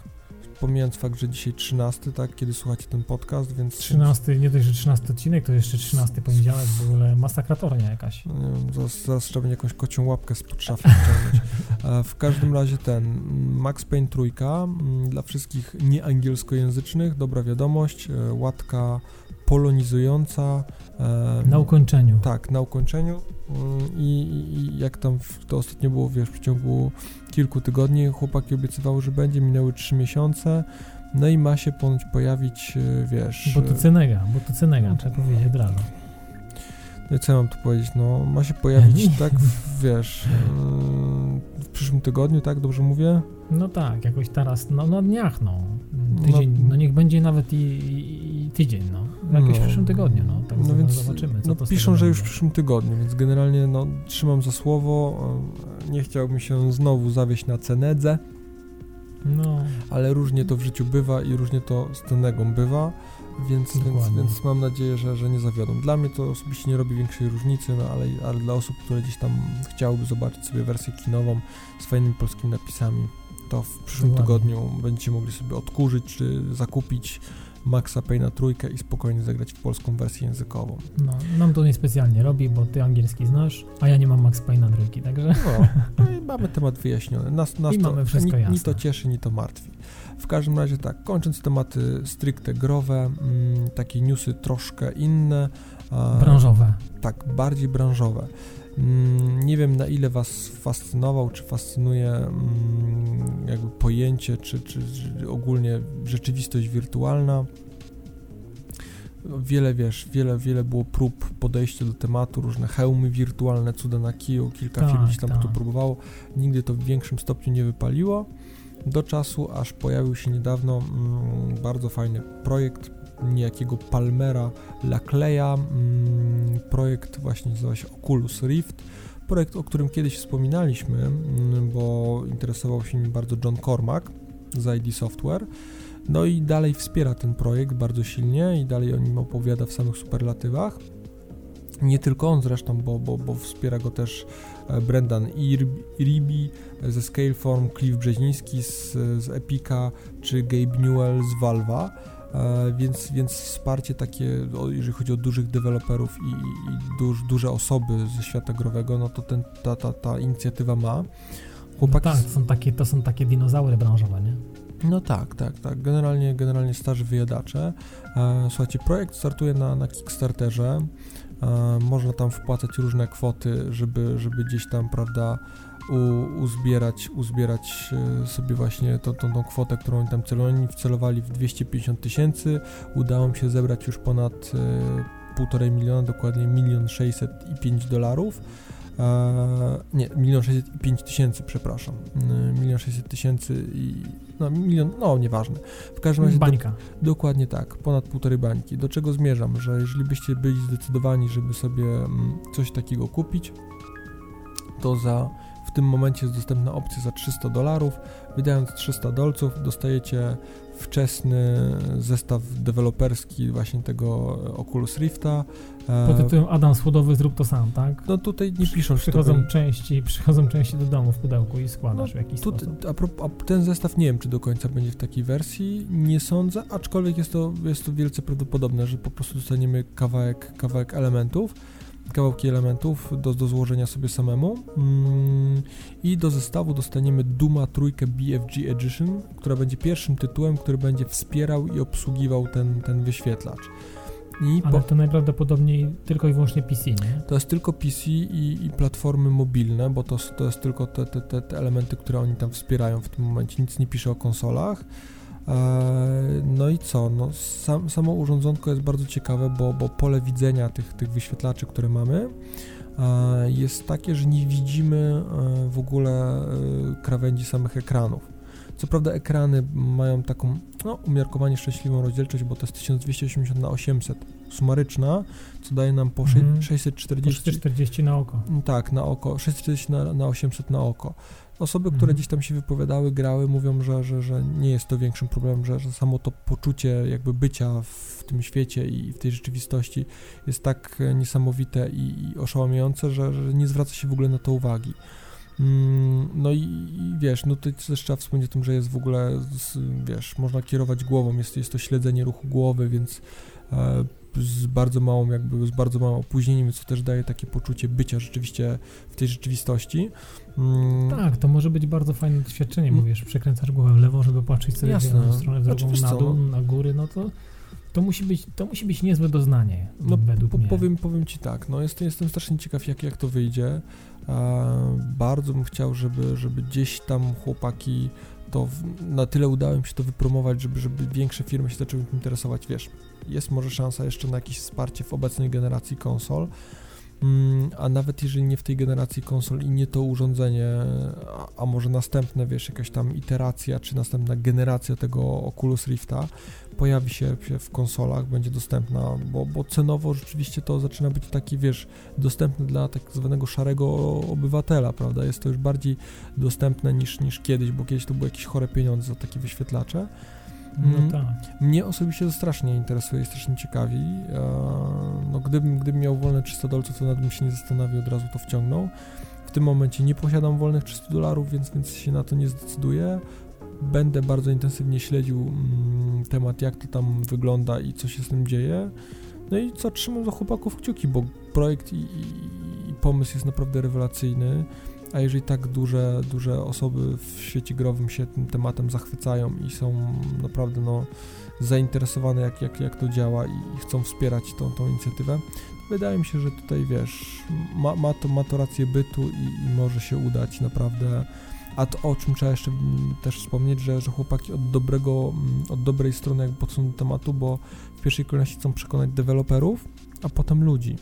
pomijając fakt, że dzisiaj 13, tak, kiedy słuchacie ten podcast, więc... 13, nie dość, że 13 odcinek, to jeszcze 13 poniedziałek, w ogóle masakratornia jakaś. No nie wiem, zaraz, zaraz trzeba będzie jakąś kocią łapkę spod szafy wciągnąć. w każdym razie ten, Max Payne trójka, dla wszystkich nieangielskojęzycznych, dobra wiadomość, e, łatka polonizująca. Na ukończeniu. Tak, na ukończeniu. Mm, I, i jak tam to ostatnio było, wiesz, w ciągu kilku tygodni chłopaki obiecywały, że będzie, minęły trzy miesiące. No i ma się ponoć pojawić, e, wiesz... Bo to cenega, bo to cenega, trzeba powiedzieć od razu. No i co ja mam tu powiedzieć, no ma się pojawić, tak, wiesz, w przyszłym tygodniu, tak, dobrze mówię? No tak, jakoś teraz, no na dniach, no, tydzień, no, no niech będzie nawet i, i, i tydzień, no, jakoś no, w przyszłym tygodniu, no, tak no więc, zobaczymy, no, piszą, że już w przyszłym tygodniu, więc generalnie, no, trzymam za słowo, nie chciałbym się znowu zawieść na cenedze, No, ale różnie to w życiu bywa i różnie to z Tenegą bywa, więc, więc, więc mam nadzieję, że, że nie zawiodą. Dla mnie to osobiście nie robi większej różnicy, no ale, ale dla osób, które gdzieś tam chciałyby zobaczyć sobie wersję kinową z fajnymi polskimi napisami, to w przyszłym Dokładnie. tygodniu będziecie mogli sobie odkurzyć czy zakupić Maxa Payne'a trójkę i spokojnie zagrać w polską wersję językową. no, nam to niespecjalnie robi, bo ty angielski znasz, a ja nie mam Max Payne'a trójki, także No, no i mamy temat wyjaśniony. Nas, nas I to mamy wszystko ni, ni jasne. to cieszy, ni to martwi. W każdym razie tak, kończąc tematy stricte growe, mm, takie newsy troszkę inne. a, branżowe. Tak, bardziej branżowe. Mm, Nie wiem na ile Was fascynował, czy fascynuje mm, jakby pojęcie, czy, czy czy ogólnie rzeczywistość wirtualna. Wiele, wiesz, wiele, wiele było prób podejścia do tematu, różne hełmy wirtualne, cuda na kiju, kilka Tak, firm gdzieś tam tak. to próbowało. Nigdy to w większym stopniu nie wypaliło. Do czasu, aż pojawił się niedawno mm, bardzo fajny projekt niejakiego Palmera Lacleya. Mm, projekt właśnie nazywa się Oculus Rift. Projekt, o którym kiedyś wspominaliśmy, mm, bo interesował się nim bardzo John Cormack z ID Software. No i dalej wspiera ten projekt bardzo silnie i dalej o nim opowiada w samych superlatywach. Nie tylko on zresztą, bo, bo, bo wspiera go też e, Brendan Iribi ze Scaleform, Cliff Brzeziński z, z Epica czy Gabe Newell z Valve'a. E, więc, więc wsparcie takie, jeżeli chodzi o dużych deweloperów i, i, duż, duże osoby ze świata growego, no to ten, ta, ta, ta inicjatywa ma. No Chłopaki tak, z- to są, takie, to są takie dinozaury branżowe, nie? no tak, tak, tak. Generalnie, generalnie starzy wyjadacze. E, słuchajcie, projekt startuje na, na Kickstarterze. E, można tam wpłacać różne kwoty, żeby, żeby gdzieś tam, prawda, u, uzbierać, uzbierać e, sobie właśnie tą, tą, tą kwotę, którą oni tam celowali. Oni wcelowali w 250 tysięcy. Udało mi się zebrać już ponad e, półtorej miliona, dokładnie milion sześćset i pięć dolarów. E, nie, milion sześćset i pięć tysięcy, przepraszam. Milion sześćset tysięcy i no milion, no nieważne. W każdym razie do, Bańka. dokładnie tak, ponad półtorej bańki. Do czego zmierzam, że jeżeli byście byli zdecydowani, żeby sobie mm, coś takiego kupić, to za w tym momencie jest dostępna opcja za 300 dolarów. Wydając 300 dolców dostajecie wczesny zestaw deweloperski właśnie tego Oculus Rifta. E, Pod tytułem Adam Słodowy zrób to sam, tak? no tutaj nie piszą, Przychodzą będzie- części, przychodzą części do domu w pudełku i składasz No, w jakiś Tu, sposób. a, pro- a ten zestaw nie wiem, czy do końca będzie w takiej wersji, nie sądzę, aczkolwiek jest to, jest to wielce prawdopodobne, że po prostu dostaniemy kawałek, kawałek elementów, kawałki elementów do, do złożenia sobie samemu mm, i do zestawu dostaniemy Duma trójkę BFG Edition, która będzie pierwszym tytułem, który będzie wspierał i obsługiwał ten, ten wyświetlacz. I Ale po, to najprawdopodobniej tylko i wyłącznie PC, nie? to jest tylko PC i, i platformy mobilne, bo to, to jest tylko te, te, te, te elementy, które oni tam wspierają w tym momencie. Nic nie pisze o konsolach. Eee, No i co? No, sam, samo urządzonko jest bardzo ciekawe, bo, bo pole widzenia tych, tych wyświetlaczy, które mamy, e, jest takie, że nie widzimy e, w ogóle e, krawędzi samych ekranów. Co prawda ekrany mają taką no, umiarkowanie szczęśliwą rozdzielczość, bo to jest 1280 na 800 sumaryczna, co daje nam po. Po 640 440 na oko. Mm, Tak, na oko. 640 na, na 800 na oko. Osoby, które Mhm. gdzieś tam się wypowiadały, grały, mówią, że, że, że nie jest to większym problemem, że, że samo to poczucie jakby bycia w tym świecie i w tej rzeczywistości jest tak e, niesamowite i, i oszałamiające, że, że nie zwraca się w ogóle na to uwagi. Mm, No i, i wiesz, no to też trzeba wspomnieć o tym, że jest w ogóle, wiesz, można kierować głową, jest, jest to śledzenie ruchu głowy, więc e, z bardzo małą jakby, z bardzo małym opóźnieniem, co też daje takie poczucie bycia rzeczywiście w tej rzeczywistości. Mm, Tak, to może być bardzo fajne doświadczenie, Mm. mówisz, przekręcasz głowę w lewo, żeby patrzeć sobie Jasne. w jedną stronę, w Znaczy, drugą wiesz na dół, no. na góry, no to to musi być, to musi być niezłe doznanie, No, według po, mnie. powiem, powiem Ci tak, no jestem, jestem strasznie ciekaw, jak, jak to wyjdzie. E, bardzo bym chciał, żeby, żeby gdzieś tam chłopaki to w, na tyle udało im się to wypromować, żeby, żeby większe firmy się zaczęły tym interesować. Wiesz, jest może szansa jeszcze na jakieś wsparcie w obecnej generacji konsol, mm, a nawet jeżeli nie w tej generacji konsol i nie to urządzenie, a, może następne, wiesz, jakaś tam iteracja, czy następna generacja tego Oculus Rifta, pojawi się w konsolach, będzie dostępna, bo, bo cenowo rzeczywiście to zaczyna być taki, wiesz, dostępny dla tak zwanego szarego obywatela, prawda? Jest to już bardziej dostępne niż, niż kiedyś, bo kiedyś to były jakieś chore pieniądze za takie wyświetlacze. No Mm, tak. Mnie osobiście to strasznie interesuje, strasznie ciekawi. E, No, gdybym, gdybym miał wolne 300 dolców, to nad tym się nie zastanowił, od razu to wciągnął. W tym momencie nie posiadam wolnych 300 dolarów, więc, więc się na to nie zdecyduję. Będę bardzo intensywnie śledził mm, temat, jak to tam wygląda i co się z tym dzieje. No i co, trzymam za chłopaków kciuki, bo projekt i, i, i pomysł jest naprawdę rewelacyjny. A jeżeli tak duże, duże osoby w świecie growym się tym tematem zachwycają i są naprawdę no, zainteresowane, jak, jak, jak to działa i, chcą wspierać tą, tą inicjatywę, wydaje mi się, że tutaj wiesz, ma, ma, to, ma to rację bytu i, i może się udać naprawdę. A to o czym trzeba jeszcze też wspomnieć, że, że chłopaki od dobrego, mm, od dobrej strony jakby podchodzą do tematu, bo w pierwszej kolejności chcą przekonać deweloperów, a potem ludzi.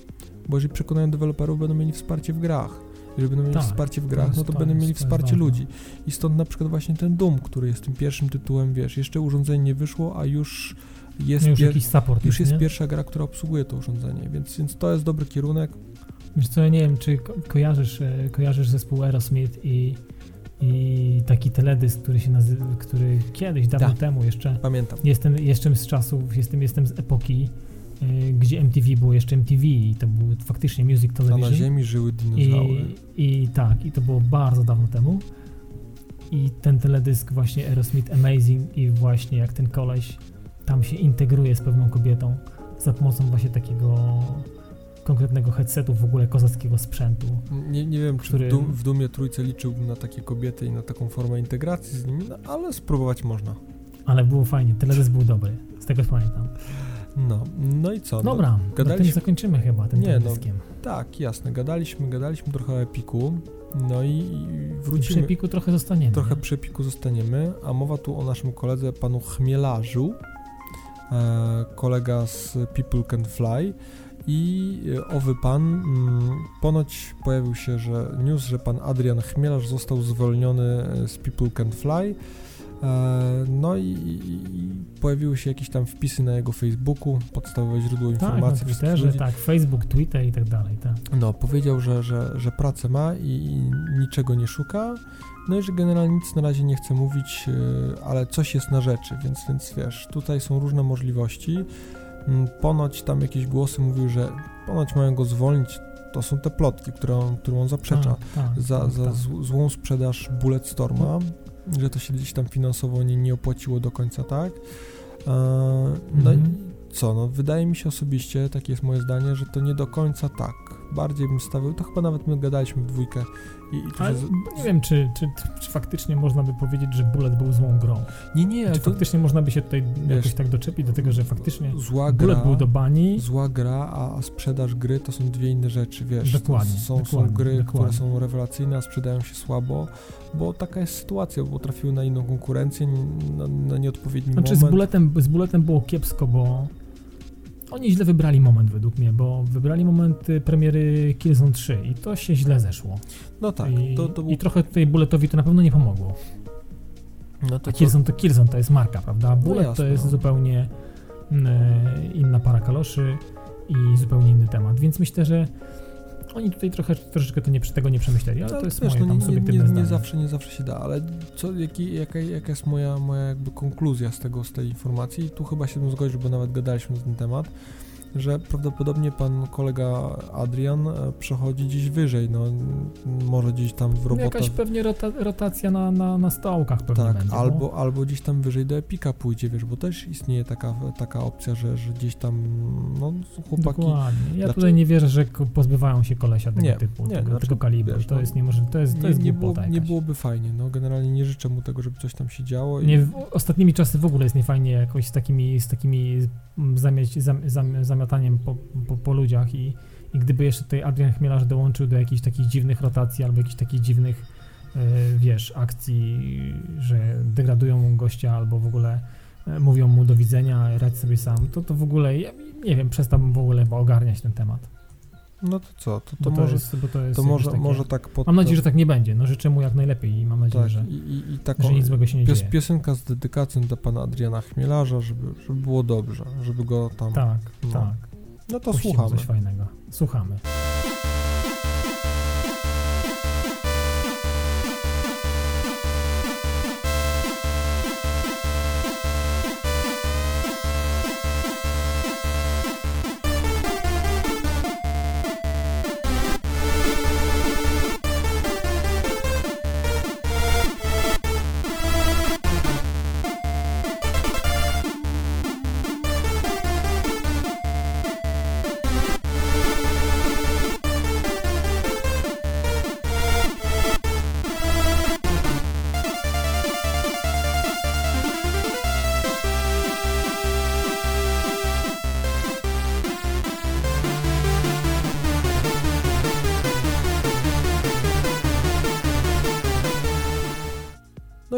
Bo jeżeli przekonają deweloperów, będą mieli wsparcie w grach. Jeżeli będą mieli Tak, wsparcie w to grach, no to to będą mieli wsparcie ludzi. I stąd na przykład właśnie ten Doom, który jest tym pierwszym tytułem, wiesz, jeszcze urządzenie nie wyszło, a już jest, No już pier- jakiś support już jest nie? pierwsza gra, która obsługuje to urządzenie, więc, więc to jest dobry kierunek. Wiesz co, ja nie wiem, czy ko kojarzysz, e, kojarzysz zespół Aerosmith i, i taki teledysk, który się nazywa, który kiedyś, dawno Tak. temu jeszcze, Pamiętam. jestem jeszcze z czasów, jestem, jestem z epoki, gdzie MTV było jeszcze MTV i to był faktycznie Music A na Television. ziemi żyły dinozaury. I, I tak, i to było bardzo dawno temu. I ten teledysk właśnie Aerosmith Amazing i właśnie jak ten koleś tam się integruje z pewną kobietą za pomocą właśnie takiego konkretnego headsetu, w ogóle kozackiego sprzętu. Nie, nie wiem, czy który- w, dum, w Dumie Trójce liczyłbym na takie kobiety i na taką formę integracji z nimi, no, ale spróbować można. Ale było fajnie, teledysk był dobry, z tego pamiętam. No, no i co? No, Dobra, na tym gadaliśmy- zakończymy chyba tym Nie, no, tak, jasne, gadaliśmy, gadaliśmy trochę o Epiku, no i, i I przy wrócimy, Epiku trochę zostaniemy. trochę nie? przy Epiku zostaniemy, a mowa tu o naszym koledze, panu Chmielarzu, e, kolega z People Can Fly i e, owy pan, mm, ponoć pojawił się, że news, że pan Adrian Chmielarz został zwolniony e, z People Can Fly, No i, i, pojawiły się jakieś tam wpisy na jego Facebooku, podstawowe źródło Tak, na informacji. wszystkich Twitterze, ludzi. tak, Facebook, Twitter i tak dalej, tak. No, powiedział, że, że, że pracę ma i, niczego nie szuka, no i że generalnie nic na razie nie chce mówić, yy, ale coś jest na rzeczy, więc, więc wiesz, tutaj są różne możliwości. Mm, Ponoć tam jakieś głosy mówiły, że ponoć mają go zwolnić, to są te plotki, które on, którą on zaprzecza, Tak, tak, za, tak, za tak. zł- złą sprzedaż Bulletstorma, że to się gdzieś tam finansowo nie, nie opłaciło do końca, tak? E, No Mhm. i co, no wydaje mi się osobiście, takie jest moje zdanie, że to nie do końca tak. Bardziej bym stawiał, to chyba nawet my gadaliśmy w dwójkę i, i Ale się... z- nie wiem, czy, czy, czy faktycznie można by powiedzieć, że Bullet był złą grą. Nie, nie, Czy to faktycznie można by się tutaj jakoś Wiesz, tak doczepić do tego, że faktycznie zła Bullet gra, był do bani, zła gra, a, sprzedaż gry to są dwie inne rzeczy, wiesz. Dokładnie, Są, są dokładnie, gry, które dokładnie. są rewelacyjne, a sprzedają się słabo, bo taka jest sytuacja, bo trafiły na inną konkurencję, na, na nieodpowiedni Znaczy z moment. Bulletem, z Bulletem było kiepsko, bo oni źle wybrali moment według mnie, bo wybrali moment y, premiery Killzone 3 i to się źle zeszło. No tak, I, to, to był... I trochę tutaj Bulletowi to na pewno nie pomogło. no to, A to, Killzone to Killzone to jest marka, prawda? A Bullet to jasne, jest no. zupełnie mm, inna para kaloszy i zupełnie inny temat, więc myślę, że oni tutaj trochę, troszeczkę to nie, tego nie przemyśleli, ale Ale to jest wiesz, moje no tam nie, nie, subiektywne nie, zdanie. nie zawsze, nie zawsze się da, ale co, jaki, jaka, jaka jest moja, moja jakby konkluzja z tego, z tej informacji? Tu chyba się bym zgodził, bo nawet gadaliśmy na ten temat, że prawdopodobnie pan kolega Adrian e, przechodzi gdzieś wyżej, no może gdzieś tam w No robota... Jakaś pewnie rota, rotacja na, na, na stołkach pewnie tak, będzie. albo, albo gdzieś tam wyżej do Epika pójdzie, wiesz, bo też istnieje taka, taka opcja, że, że gdzieś tam, no chłopaki... Dokładnie. Ja Dlaczego- tutaj nie wierzę, że pozbywają się kolesia tego Nie, typu, nie, tego, znaczy, tego kalibru. wiesz, to no, jest niemożliwe, to jest, to Nie, jest nie, było, nie byłoby fajnie, no generalnie nie życzę mu tego, żeby coś tam się działo. Nie, ostatnimi czasy w ogóle jest niefajnie jakoś z takimi, z takimi zamieć, zam, zam, zamiotaniem po, po, po ludziach i, i gdyby jeszcze tutaj Adrian Chmielarz dołączył do jakichś takich dziwnych rotacji albo jakichś takich dziwnych, e, wiesz, akcji, że degradują gościa albo w ogóle e, mówią mu do widzenia, radź sobie sam, to to w ogóle, ja nie wiem, przestałbym w ogóle ogarniać ten temat. No to co, to, to, to może, jest, to jest to może, takie... może tak pod... Mam nadzieję, że tak nie będzie. No życzę mu jak najlepiej i mam nadzieję, tak, że, i, i, taką że nic złego się nie pios, dzieje. piosenka z dedykacją dla pana Adriana Chmielarza, żeby, żeby było dobrze, żeby go tam... Tak, no. tak. No to Puścimy słuchamy. coś fajnego. Słuchamy.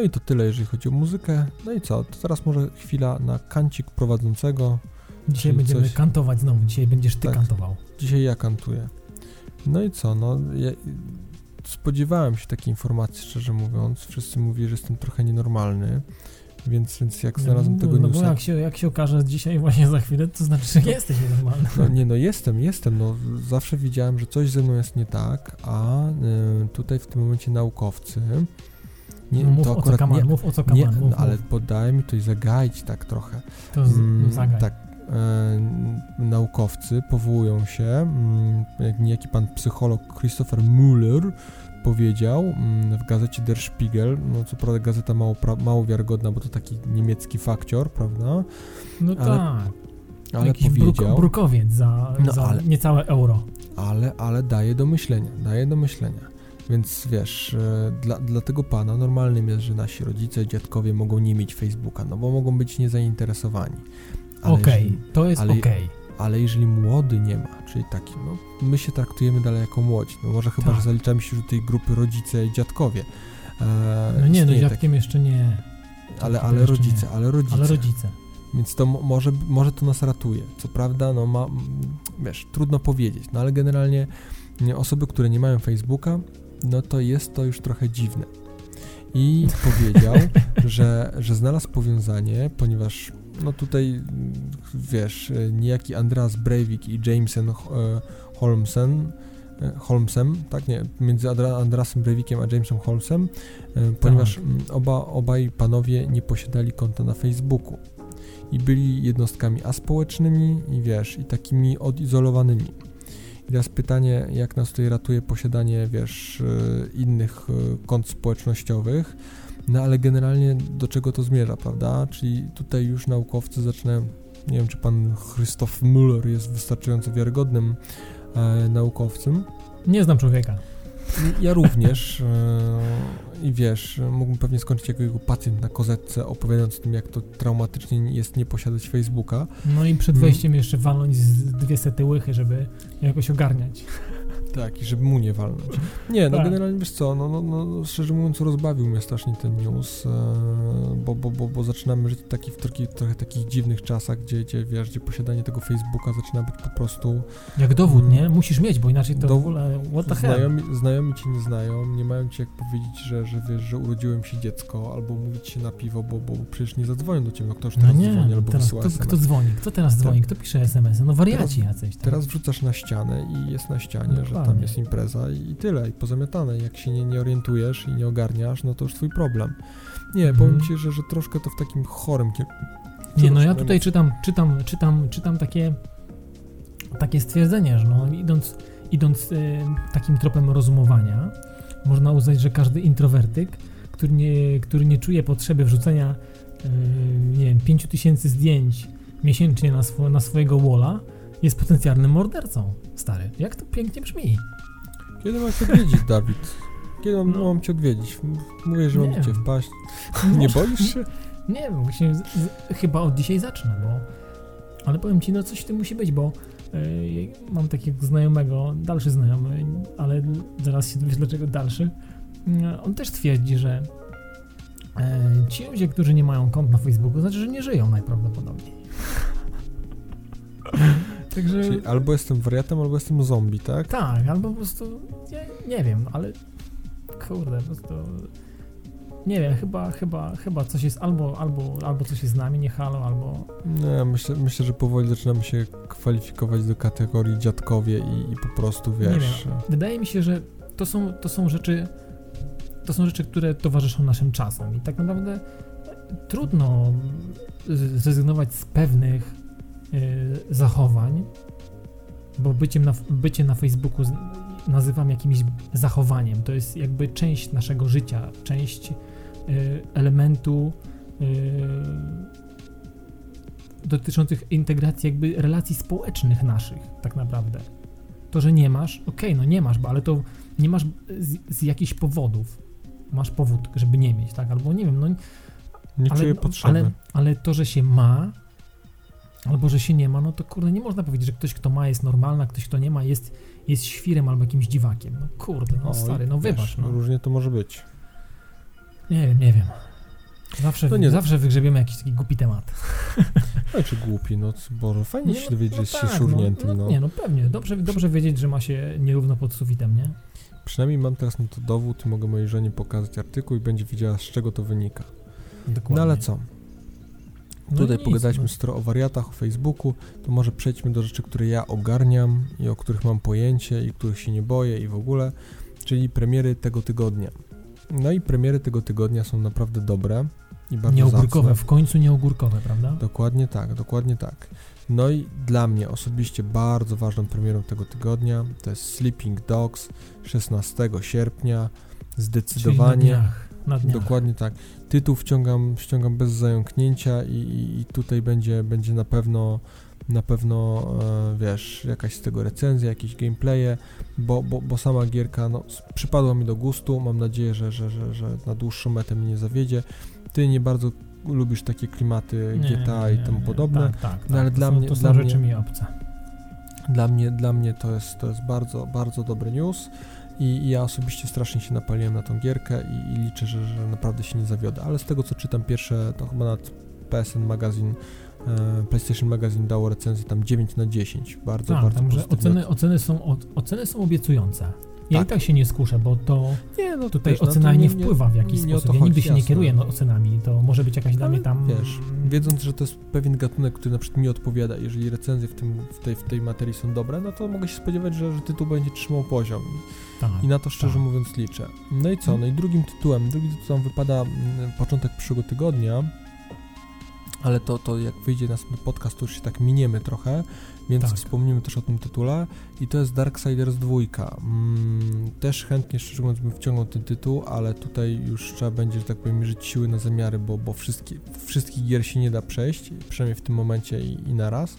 No i to tyle, jeżeli chodzi o muzykę. No i co, to teraz może chwila na kancik prowadzącego. Dzisiaj Czyli będziemy coś- kantować znowu. Dzisiaj będziesz ty Tak. kantował. Dzisiaj ja kantuję. No i co, no ja spodziewałem się takiej informacji, szczerze mówiąc. Wszyscy mówili, że jestem trochę nienormalny, więc, więc jak znalazłem no, tego no bo newsa... jak się, jak się okaże dzisiaj właśnie za chwilę, to znaczy, że jesteś nienormalny. No nie, no jestem, jestem, no zawsze widziałem, że coś ze mną jest nie tak, a y, tutaj w tym momencie naukowcy... Nie, no, mów to o co akurat kaman, nie, mów o co nie, kaman, mów, no, ale mów. podaje mi to i zagaić tak trochę. To z, Mm, zagraj. Tak, e, naukowcy powołują się, mm, jak niejaki pan psycholog Christopher Müller powiedział mm, w gazecie Der Spiegel, no co prawda gazeta mało, pra, mało wiarygodna, bo to taki niemiecki fakcior, prawda, No ale tak, ale jakiś powiedział, bruk, brukowiec za, No, za ale- niecałe euro. ale, ale daje do myślenia, daje do myślenia. Więc wiesz, e, dla, dla tego pana normalnym jest, że nasi rodzice, dziadkowie mogą nie mieć Facebooka, no bo mogą być niezainteresowani. Okej, jeżeli- to jest okej. ale jeżeli młody nie ma, czyli taki, no my się traktujemy dalej jako młodzi, no może chyba, Tak. że zaliczamy się do tej grupy rodzice i dziadkowie. E, No nie, no dziadkiem jeszcze nie, taki, ale, ale rodzice, nie. ale rodzice. ale rodzice. Więc to mo- może, może to nas ratuje. Co prawda, no ma, wiesz, trudno powiedzieć, no ale generalnie nie, osoby, które nie mają Facebooka, no to jest to już trochę dziwne. I powiedział, że, że znalazł powiązanie, ponieważ no tutaj, wiesz, niejaki Andreas Breivik i Jameson e, Holmesen, e, Holmesem, tak nie, między Andra- Andrasem Breivikiem a Jamesem Holmesem, e, ponieważ mm, oba, obaj panowie nie posiadali konta na Facebooku i byli jednostkami aspołecznymi i wiesz, i takimi odizolowanymi. Teraz pytanie, jak nas tutaj ratuje posiadanie, wiesz, e, innych e, kont społecznościowych, no ale generalnie do czego to zmierza, prawda? Czyli tutaj już naukowcy zaczynają, nie wiem, czy pan Christoph Müller jest wystarczająco wiarygodnym e, naukowcem. Nie znam człowieka. Ja również e, i wiesz, mógłbym pewnie skończyć jako jego pacjent na kozetce, opowiadając o tym, jak to traumatycznie jest nie posiadać Facebooka. No i przed Mm. wejściem jeszcze walnąć z dwie sety łychy, żeby jakoś ogarniać. Tak, i żeby mu nie walnąć. Nie, no Tak. generalnie wiesz co, no, no, no szczerze mówiąc rozbawił mnie strasznie ten news, e, bo, bo, bo, bo zaczynamy żyć taki, w trochę, trochę takich dziwnych czasach, gdzie, gdzie wiesz, gdzie posiadanie tego Facebooka zaczyna być po prostu Jak dowód, Mm. nie? Musisz mieć, bo inaczej to w Dowód- ogóle what the hell. znajomi, znajomi cię nie znają, nie mają ci jak powiedzieć, że, że wiesz, że urodziłem się dziecko, albo mówić się na piwo, bo, bo przecież nie zadzwonią do ciebie, no ktoś No teraz nie, dzwoni albo teraz wysyła kto, kto dzwoni? Kto teraz dzwoni? Kto pisze SMS-y? No wariaci jacyś. Tak? Teraz wrzucasz na ścianę i jest na ścianie, że tam jest impreza i, i tyle, i pozamiatane. Jak się nie, nie orientujesz i nie ogarniasz, no to już twój problem. Nie, Mhm. powiem ci, że, że troszkę to w takim chorym kierunku. Nie, no ja tutaj czytam, czytam, czytam, czytam takie, takie stwierdzenie, że no, idąc, idąc e, takim tropem rozumowania, można uznać, że każdy introwertyk, który nie, który nie czuje potrzeby wrzucenia, e, nie wiem, 5000 zdjęć miesięcznie na, swo, na swojego walla, jest potencjalnym mordercą. Stary, jak to pięknie brzmi. Kiedy mam cię odwiedzić, Dawid? Kiedy mam, No. mam cię odwiedzić? Mówię, że Nie mam cię wpaść. Nie boisz się? Nie wiem, właśnie z, z, chyba od dzisiaj zacznę, bo. Ale powiem ci, no coś w tym musi być, bo y, mam takiego znajomego, dalszy znajomy, ale zaraz się dowiesz dlaczego dalszy. Y, on też twierdzi, że y, ci ludzie, którzy nie mają kont na Facebooku, znaczy, że nie żyją najprawdopodobniej. Także... Czyli albo jestem wariatem, albo jestem zombie, tak? Tak, albo po prostu, nie, nie wiem, ale kurde, po prostu nie wiem, chyba, chyba, chyba coś jest albo, albo, albo coś jest z nami, nie halo, albo... Nie, myślę, myślę, że powoli zaczynamy się kwalifikować do kategorii dziadkowie i, i po prostu, wiesz... Nie wiem, wydaje mi się, że to są, to są rzeczy, to są rzeczy, które towarzyszą naszym czasom i tak naprawdę trudno zrezygnować z pewnych zachowań, bo byciem na, bycie na Facebooku nazywam jakimś zachowaniem. To jest jakby część naszego życia, część y, elementu y, dotyczących integracji jakby relacji społecznych naszych, tak naprawdę. To, że nie masz, okej, okay, no nie masz, bo ale to nie masz z, z jakichś powodów. Masz powód, żeby nie mieć, tak? Albo nie wiem, no... Nie ale, czuję potrzeby. Ale, ale to, że się ma, albo że się nie ma, no to kurde, nie można powiedzieć, że ktoś, kto ma, jest normalny, a ktoś, kto nie ma, jest, jest świrem albo jakimś dziwakiem. No kurde, no stary, no wybacz. No. Różnie to może być. Nie wiem, nie wiem. Zawsze, no nie, zawsze wygrzebiemy jakiś taki głupi temat. No czy głupi, no Boże, fajnie nie, się no, dowiedzieć, no, że tak, się szurniętym, no, no, Nie, no pewnie, dobrze, dobrze wiedzieć, że ma się nierówno pod sufitem, nie? Przynajmniej mam teraz na to dowód i mogę mojej żonie pokazać artykuł i będzie wiedziała, z czego to wynika. Dokładnie. No ale co? No Tutaj nic, pogadaliśmy no. o wariatach, o Facebooku, to może przejdźmy do rzeczy, które ja ogarniam i o których mam pojęcie i których się nie boję i w ogóle, czyli premiery tego tygodnia. No i premiery tego tygodnia są naprawdę dobre i bardzo Nieogórkowe, zacne. w końcu nieogórkowe, prawda? Dokładnie tak, dokładnie tak. No i dla mnie osobiście bardzo ważną premierą tego tygodnia to jest Sleeping Dogs 16 sierpnia. Zdecydowanie. na dniach, na dniach. Dokładnie tak. Tytuł wciągam, wciągam bez zająknięcia i, i, i tutaj będzie, będzie na pewno na pewno, e, wiesz, jakaś z tego recenzja, jakieś gameplaye, bo, bo, bo sama gierka no, przypadła mi do gustu, mam nadzieję, że, że, że, że na dłuższą metę mnie nie zawiedzie. Ty nie bardzo lubisz takie klimaty nie, GTA nie, nie, i temu podobne, tak, tak, no, ale tak. dla są, mnie... To są rzeczy mi obce. Dla mnie, dla mnie to jest, to jest bardzo, bardzo dobry news i, ja osobiście strasznie się napaliłem na tą gierkę i, i liczę, że, że naprawdę się nie zawiodę, ale z tego co czytam pierwsze, to chyba nad PSN Magazine e, PlayStation Magazine dało recenzję tam 9 na 10. Bardzo, tak, bardzo że oceny, oceny, są, oceny są obiecujące. Ja tak. i tak się nie skuszę, bo to nie, no, tutaj wiesz, ocena no nie, nie, wpływa w jakiś nie sposób. Ja nigdy się jasne. nie kieruję no, ocenami. To może być jakaś dla mnie tam... Wiesz, wiedząc, że to jest pewien gatunek, który na przykład mi odpowiada, jeżeli recenzje w, tym, w, tej, w tej materii są dobre, no to mogę się spodziewać, że, że tytuł będzie trzymał poziom. Tak, I na to szczerze tak. mówiąc liczę. No i co? No i drugim tytułem, drugi tytuł wypada mm, początek przyszłego tygodnia, ale to, to jak wyjdzie następny podcast, to już się tak miniemy trochę, więc tak. wspomnimy też o tym tytule i to jest Darksiders 2. Mm, też chętnie, szczerze mówiąc, bym wciągnął ten tytuł, ale tutaj już trzeba będzie, że tak powiem, mierzyć siły na zamiary, bo, bo wszystkie, wszystkich gier się nie da przejść, przynajmniej w tym momencie i, i naraz.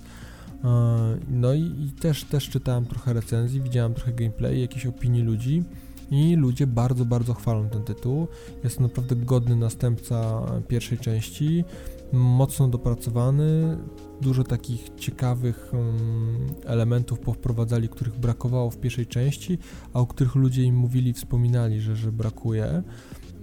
E, no i, i, też, też czytałem trochę recenzji, widziałem trochę gameplay, jakieś opinii ludzi i ludzie bardzo, bardzo chwalą ten tytuł. Jest to naprawdę godny następca pierwszej części mocno dopracowany, dużo takich ciekawych um, elementów powprowadzali, których brakowało w pierwszej części, a o których ludzie im mówili, wspominali, że, że brakuje.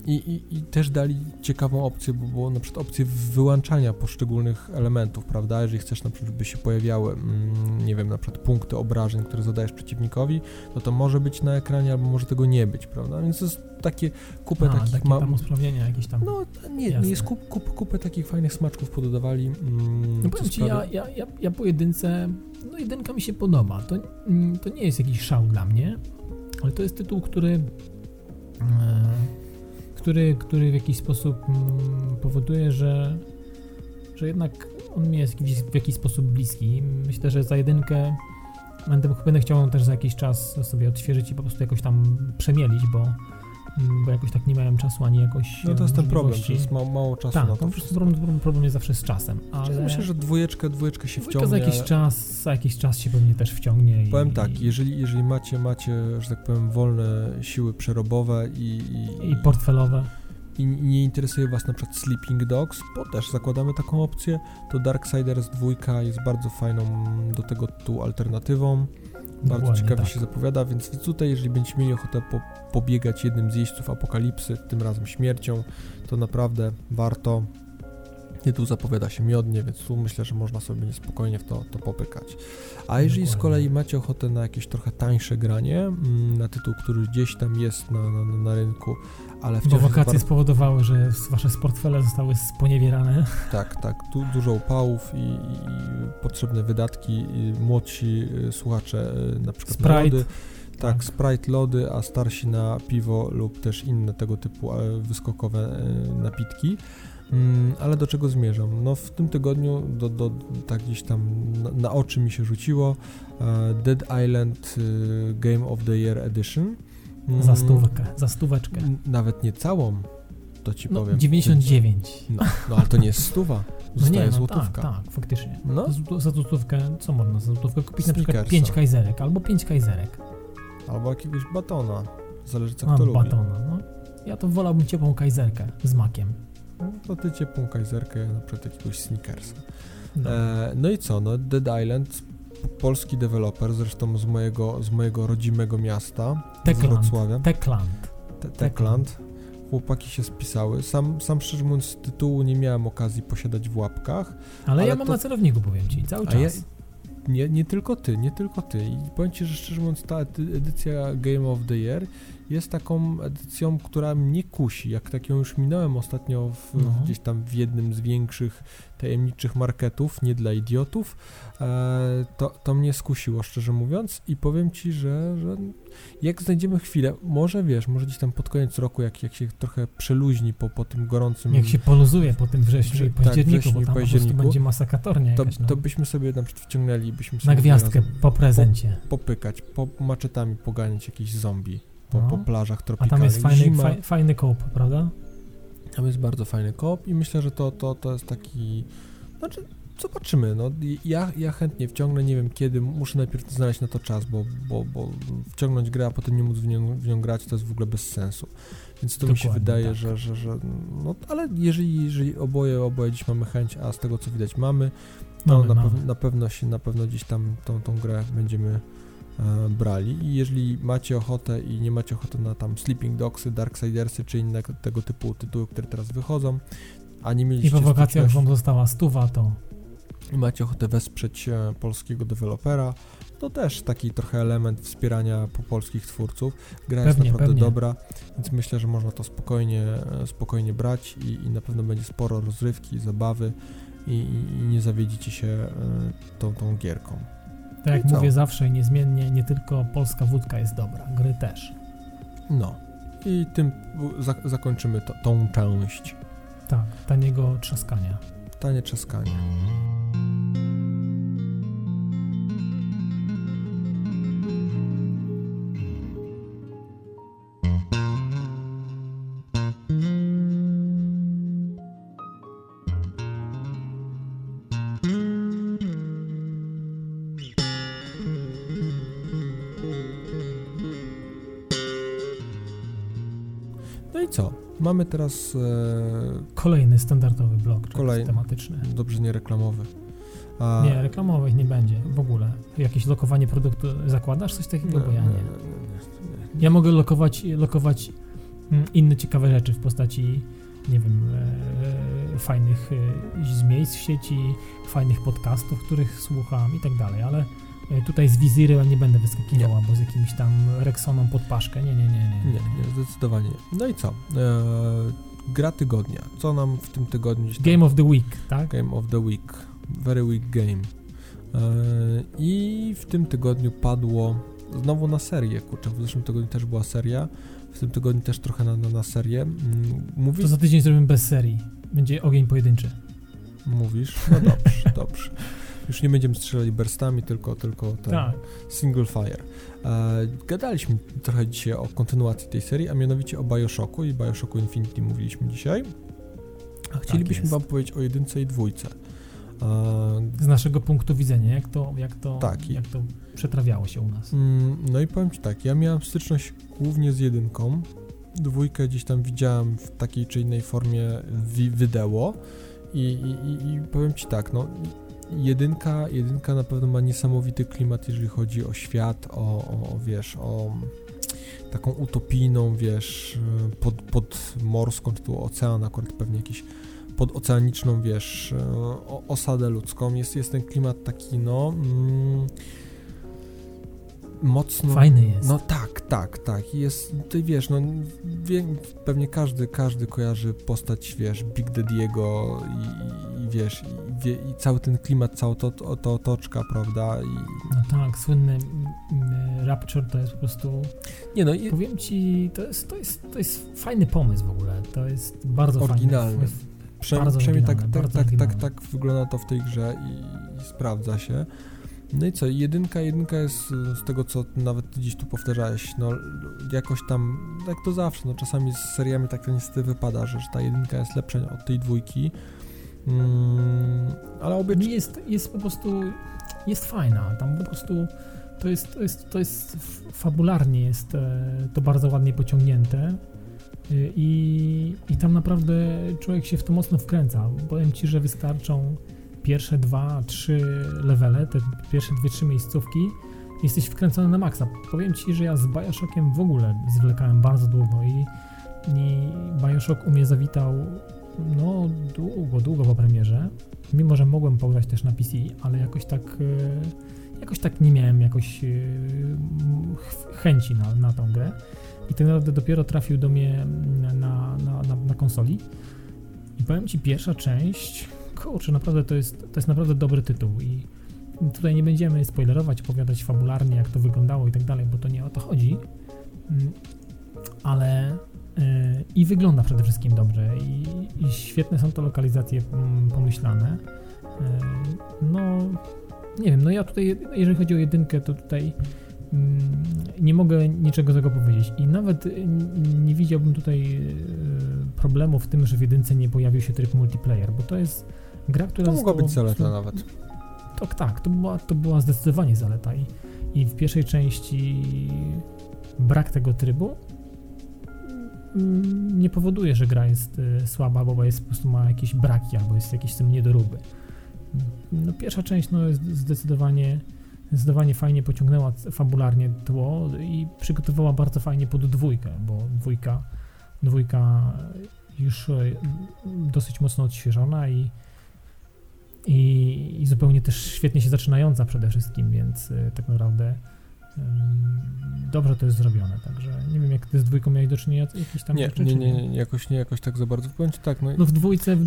I, i, I, też dali ciekawą opcję, bo było na przykład opcję wyłączania poszczególnych elementów, prawda? Jeżeli chcesz na przykład, by się pojawiały, mm, nie wiem, na przykład punkty obrażeń, które zadajesz przeciwnikowi, no to może być na ekranie, albo może tego nie być, prawda? Więc to jest takie kupę A, takich... Takie ma... tam usprawnienia jakieś tam. No nie, nie jest kup, kup, kupę takich fajnych smaczków pododawali. Mm, no powiem Ci, ja, ja, ja, ja po jedynce, no jedynka mi się podoba. To, mm, to nie jest jakiś szał dla mnie, ale to jest tytuł, który... Yy, który, który w jakiś sposób mm, powoduje, że, że jednak on mi jest w jakiś sposób bliski. Myślę, że za jedynkę będę, będę chciał też za jakiś czas sobie odświeżyć i po prostu jakoś tam przemielić, bo, bo jakoś tak nie miałem czasu ani jakoś No to jest ten problem, że jest mało, mało czasu tak, na to. po prostu problem, problem jest zawsze z czasem. Ale myślę, że dwójeczkę, dwójeczkę się wciągnie. za jakiś czas, za jakiś czas się pewnie też wciągnie. Powiem i, tak, jeżeli, jeżeli macie, macie, że tak powiem, wolne siły przerobowe i... I, i portfelowe i nie interesuje Was na przykład Sleeping Dogs, bo też zakładamy taką opcję, to Darksiders 2 jest bardzo fajną do tego tytułu alternatywą. Bardzo Dokładnie, ciekawie tak. się zapowiada, więc tutaj, jeżeli będziecie mieli ochotę po, pobiegać jednym z jeźdźców apokalipsy, tym razem śmiercią, to naprawdę warto. Tytuł zapowiada się miodnie, więc tu myślę, że można sobie niespokojnie w to, to popykać. A jeżeli z kolei macie ochotę na jakieś trochę tańsze granie, mm, na tytuł, który gdzieś tam jest na, na, na rynku, ale wciąż... Bo wakacje bardzo... spowodowały, że wasze portfele zostały sponiewierane. Tak, tak. Tu dużo upałów i, i potrzebne wydatki. I młodsi y, słuchacze y, na przykład Sprite. lody. Tak, Sprite lody, a starsi na piwo lub też inne tego typu e, wyskokowe e, napitki. Mm, ale do czego zmierzam? No w tym tygodniu do, do, tak gdzieś tam na, na oczy mi się rzuciło e, Dead Island e, Game of the Year Edition. Mm, Za stówkę, za stóweczkę. Nawet nie całą, to ci No, powiem. 99. No, no ale to nie jest stuwa, No zostaje nie, no złotówka. tak, tak, faktycznie. No. Za- złotówkę, co można za złotówkę kupić? Na przykład Snickersa. 5 kajzerek albo 5 kajzerek. Albo jakiegoś batona, zależy co A, kto lubi. batona, no. Ja to wolałbym ciepłą kajzerkę z makiem. No, to ty ciepłą kajzerkę, na przykład jakiegoś Snickersa. No. E, no i co, no Dead Island, polski deweloper, zresztą z mojego, z mojego rodzimego miasta, z Techland. Wrocławia, Techland. Te- Techland. Chłopaki się spisały. Sam, sam szczerze mówiąc tytułu nie miałem okazji posiadać w łapkach, Ale, Ale ja mam to- na celowniku, powiem ci, cały A ja- czas. Nie, nie tylko ty, nie tylko ty. I powiem ci, że szczerze mówiąc, ta edy- edycja Game of the Year jest taką edycją, która mnie kusi. Jak tak ją już minąłem ostatnio w, No. gdzieś tam w jednym z większych tajemniczych marketów, nie dla idiotów, e, to, to mnie skusiło, szczerze mówiąc. I powiem ci, że, że jak znajdziemy chwilę, może wiesz, może gdzieś tam pod koniec roku, jak, jak się trochę przeluźni po, po tym gorącym Jak się poluzuje po tym wrześniu i Tak, październiku, wrześniu i bo tam po październiku, będzie masakatornie to, jakaś, no. to byśmy sobie na przykład wciągnęli, byśmy sobie Na gwiazdkę, po prezencie. popykać, po maczetami poganiać jakiś zombie po, No. po plażach A tropikalnych. tam jest fajny, Zima, faj, fajny koop, prawda? tam jest bardzo fajny koop i myślę, że to, to, to jest taki, znaczy zobaczymy, no ja, ja chętnie wciągnę, nie wiem kiedy, muszę najpierw znaleźć na to czas, bo, bo, bo wciągnąć grę, a potem nie móc w nią, w nią grać, to jest w ogóle bez sensu. Więc to mi się Dokładnie, wydaje, tak. że, że, że, no ale jeżeli, jeżeli oboje, oboje dziś mamy chęć, a z tego co widać mamy, no Mamy, na, mamy. pew- na pewno się, na pewno gdzieś tam tą, tą grę będziemy brali i jeżeli macie ochotę i nie macie ochoty na tam Sleeping Dogsy, Darksidersy czy inne tego typu tytuły, które teraz wychodzą, a nie I mieliście po wakacjach wam została stuwa, to i macie ochotę wesprzeć e, polskiego dewelopera, to też taki trochę element wspierania po polskich twórców. Gra jest Pewnie, naprawdę pewnie. dobra, więc myślę, że można to spokojnie, e, spokojnie brać i, i na pewno będzie sporo rozrywki, zabawy i, i, i nie zawiedzicie się e, tą, tą gierką. Tak jak mówię zawsze i niezmiennie, nie tylko polska wódka jest dobra, gry też. No i tym zakończymy to, tą część. Tak, taniego trzaskania. Tanie trzaskanie. Mamy teraz e, Kolejny standardowy blok Kolejny. tematyczny. dobrze nie reklamowy. A, Nie, reklamowych nie będzie w ogóle. Jakieś lokowanie produktu zakładasz? Coś takiego? Bo ja nie. Ja mogę lokować, lokować mm, inne ciekawe rzeczy w postaci, nie wiem, e, fajnych e, z miejsc w sieci, fajnych podcastów, których słucham i tak dalej, ale e, tutaj z wizyry ja nie będę wyskakiwał albo z jakimś tam Rexoną pod paszkę. Nie, nie, nie, nie. Nie, nie, zdecydowanie nie. No i co? E, gra tygodnia. Co nam w tym tygodniu tam... Game of the Week, tak? Game of the Week. Very Week Game. E, I w tym tygodniu padło znowu na serię, kurczę, w zeszłym tygodniu też była seria, w tym tygodniu też trochę na, na, na serię. Mm, Mówi, To za tydzień zrobimy bez serii. Będzie ogień pojedynczy. Mówisz? No dobrze, dobrze. Już nie będziemy strzelali burstami, tylko, tylko ten Tak. single fire. E, gadaliśmy trochę dzisiaj o kontynuacji tej serii, a mianowicie o Bioshocku i Bioshocku Infinity mówiliśmy dzisiaj. A chcielibyśmy jest. wam powiedzieć o jedynce i dwójce. E, Z naszego punktu widzenia, jak to, jak to, Tak, jak to przetrawiało się u nas. Mm, No i powiem Ci tak, ja miałem styczność głównie z jedynką. Dwójkę gdzieś tam widziałem w takiej czy innej formie wi- wideo i, i, i, i powiem Ci tak, no jedynka, jedynka na pewno ma niesamowity klimat, jeżeli chodzi o świat, o, o, o wiesz, o taką utopijną, wiesz, pod, podmorską, czy tu ocean, akurat pewnie jakiś podoceaniczną, wiesz, osadę ludzką. Jest, jest ten klimat taki, no... Mm, mocno... Fajny jest. No tak, tak, tak. Jest, ty wiesz, no wie, pewnie każdy, każdy kojarzy postać, wiesz, Big Daddy'ego i, i wiesz, i, wie, i, cały ten klimat, cała to, to, to otoczka, prawda? I... No tak, słynny Rapture to jest po prostu... Nie no, i... Powiem ci, to jest, to, jest, to jest fajny pomysł w ogóle, to jest bardzo Oryginalny. fajny. Przynajmniej, przynajmniej tak, tak, tak, tak, tak wygląda to w tej grze i, i sprawdza się. No i co, jedynka, jedynka jest z tego, co nawet ty gdzieś tu powtarzałeś, no jakoś tam, jak to zawsze, no czasami z seriami tak to niestety wypada, że ta jedynka jest lepsza od tej dwójki, mm, ale obie... Jest, jest po prostu, jest fajna, tam po prostu to jest, to jest, to jest fabularnie jest e, to bardzo ładnie pociągnięte e, i, i tam naprawdę człowiek się w to mocno wkręca. Powiem Ci, że wystarczą pierwsze dwa, trzy levele, te pierwsze dwie, trzy miejscówki, jesteś wkręcony na maksa. Powiem Ci, że ja z Bioshockiem w ogóle zwlekałem bardzo długo i, i Bioshock u mnie zawitał no długo, długo po premierze, mimo że mogłem pograć też na PC, ale jakoś tak e, jakoś tak nie miałem jakoś e, chęci na, na tą grę. I tak naprawdę dopiero trafił do mnie na, na, na, na konsoli. I powiem Ci, pierwsza część kurczę, naprawdę to jest, to jest naprawdę dobry tytuł. I tutaj nie będziemy spoilerować, opowiadać fabularnie, jak to wyglądało i tak dalej, bo to nie o to chodzi, mm, ale i wygląda przede wszystkim dobrze i, i świetne są to lokalizacje mm, pomyślane. Yy, no, nie wiem, no ja tutaj, jeżeli chodzi o jedynkę, to tutaj mm, nie mogę niczego złego powiedzieć i nawet nie widziałbym tutaj y, problemu w tym, że w jedynce nie pojawił się tryb multiplayer, bo to jest Gra, która to mogła być zaleta nawet. Tak, tak, to była, to była zdecydowanie zaleta i, i w pierwszej części brak tego trybu nie powoduje, że gra jest y, słaba, bo jest po prostu ma jakieś braki albo jest jakieś tym niedoróby. No, pierwsza część no, jest zdecydowanie, zdecydowanie fajnie pociągnęła fabularnie tło i przygotowała bardzo fajnie pod dwójkę, bo dwójka, dwójka już y, dosyć mocno odświeżona i i, i zupełnie też świetnie się zaczynająca przede wszystkim, więc y, tak naprawdę dobrze to jest zrobione, także nie wiem, jak ty z dwójką miałeś do czynienia jakieś tam nie, rzeczy, nie, nie, nie, jakoś nie, jakoś tak za bardzo. Powiem ci tak, no, no w dwójce, w,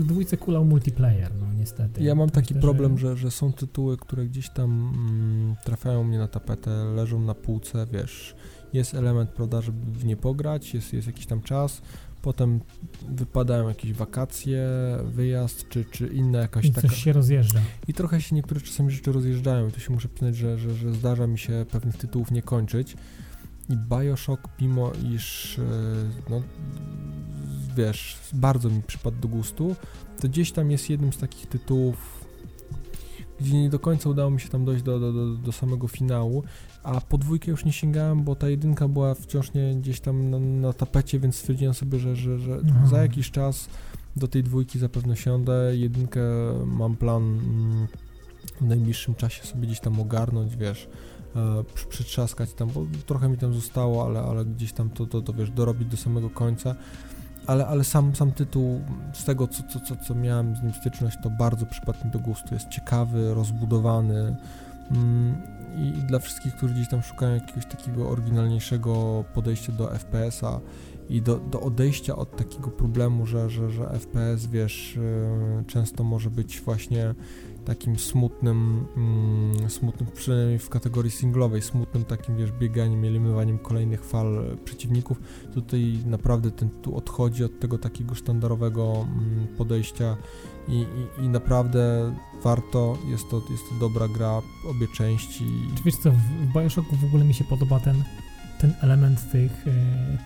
w dwójce kulał multiplayer, no niestety. Ja mam taki problem, że... że, są tytuły, które gdzieś tam mm, trafiają mnie na tapetę, leżą na półce, wiesz, jest element, prawda, żeby w nie pograć, jest, jest jakiś tam czas, potem wypadają jakieś wakacje, wyjazd, czy, czy inne jakaś I taka... coś się rozjeżdża. I trochę się niektóre czasami rzeczy rozjeżdżają i to się muszę przyznać, że, że, że zdarza mi się pewnych tytułów nie kończyć. I Bioshock, mimo iż, e, no, wiesz, bardzo mi przypadł do gustu, to gdzieś tam jest jednym z takich tytułów, gdzie nie do końca udało mi się tam dojść do, do, do, do samego finału a po dwójkę już nie sięgałem, bo ta jedynka była wciąż nie gdzieś tam na, na tapecie, więc stwierdziłem sobie, że, że, że za jakiś czas do tej dwójki zapewne siądę. Jedynkę mam plan mm, w najbliższym czasie sobie gdzieś tam ogarnąć, wiesz, e, przytrzaskać tam, bo trochę mi tam zostało, ale, ale gdzieś tam to, to, to wiesz, dorobić do samego końca. Ale, ale sam, sam tytuł, z tego co, co, co, co miałem z nim styczność, to bardzo przypadł mi do gustu. Jest ciekawy, rozbudowany. Mm, i dla wszystkich, którzy gdzieś tam szukają jakiegoś takiego oryginalniejszego podejścia do FPS-a i do, do odejścia od takiego problemu, że, że, że FPS, wiesz, yy, często może być właśnie takim smutnym, mm, smutnym, przynajmniej w kategorii singlowej, smutnym takim, wiesz, bieganiem, eliminowaniem kolejnych fal przeciwników. Tutaj naprawdę ten tu odchodzi od tego takiego sztandarowego mm, podejścia i, i, i, naprawdę warto, jest to, jest to dobra gra, obie części. Wiesz co, w Bioshocku w ogóle mi się podoba ten ten element tych e,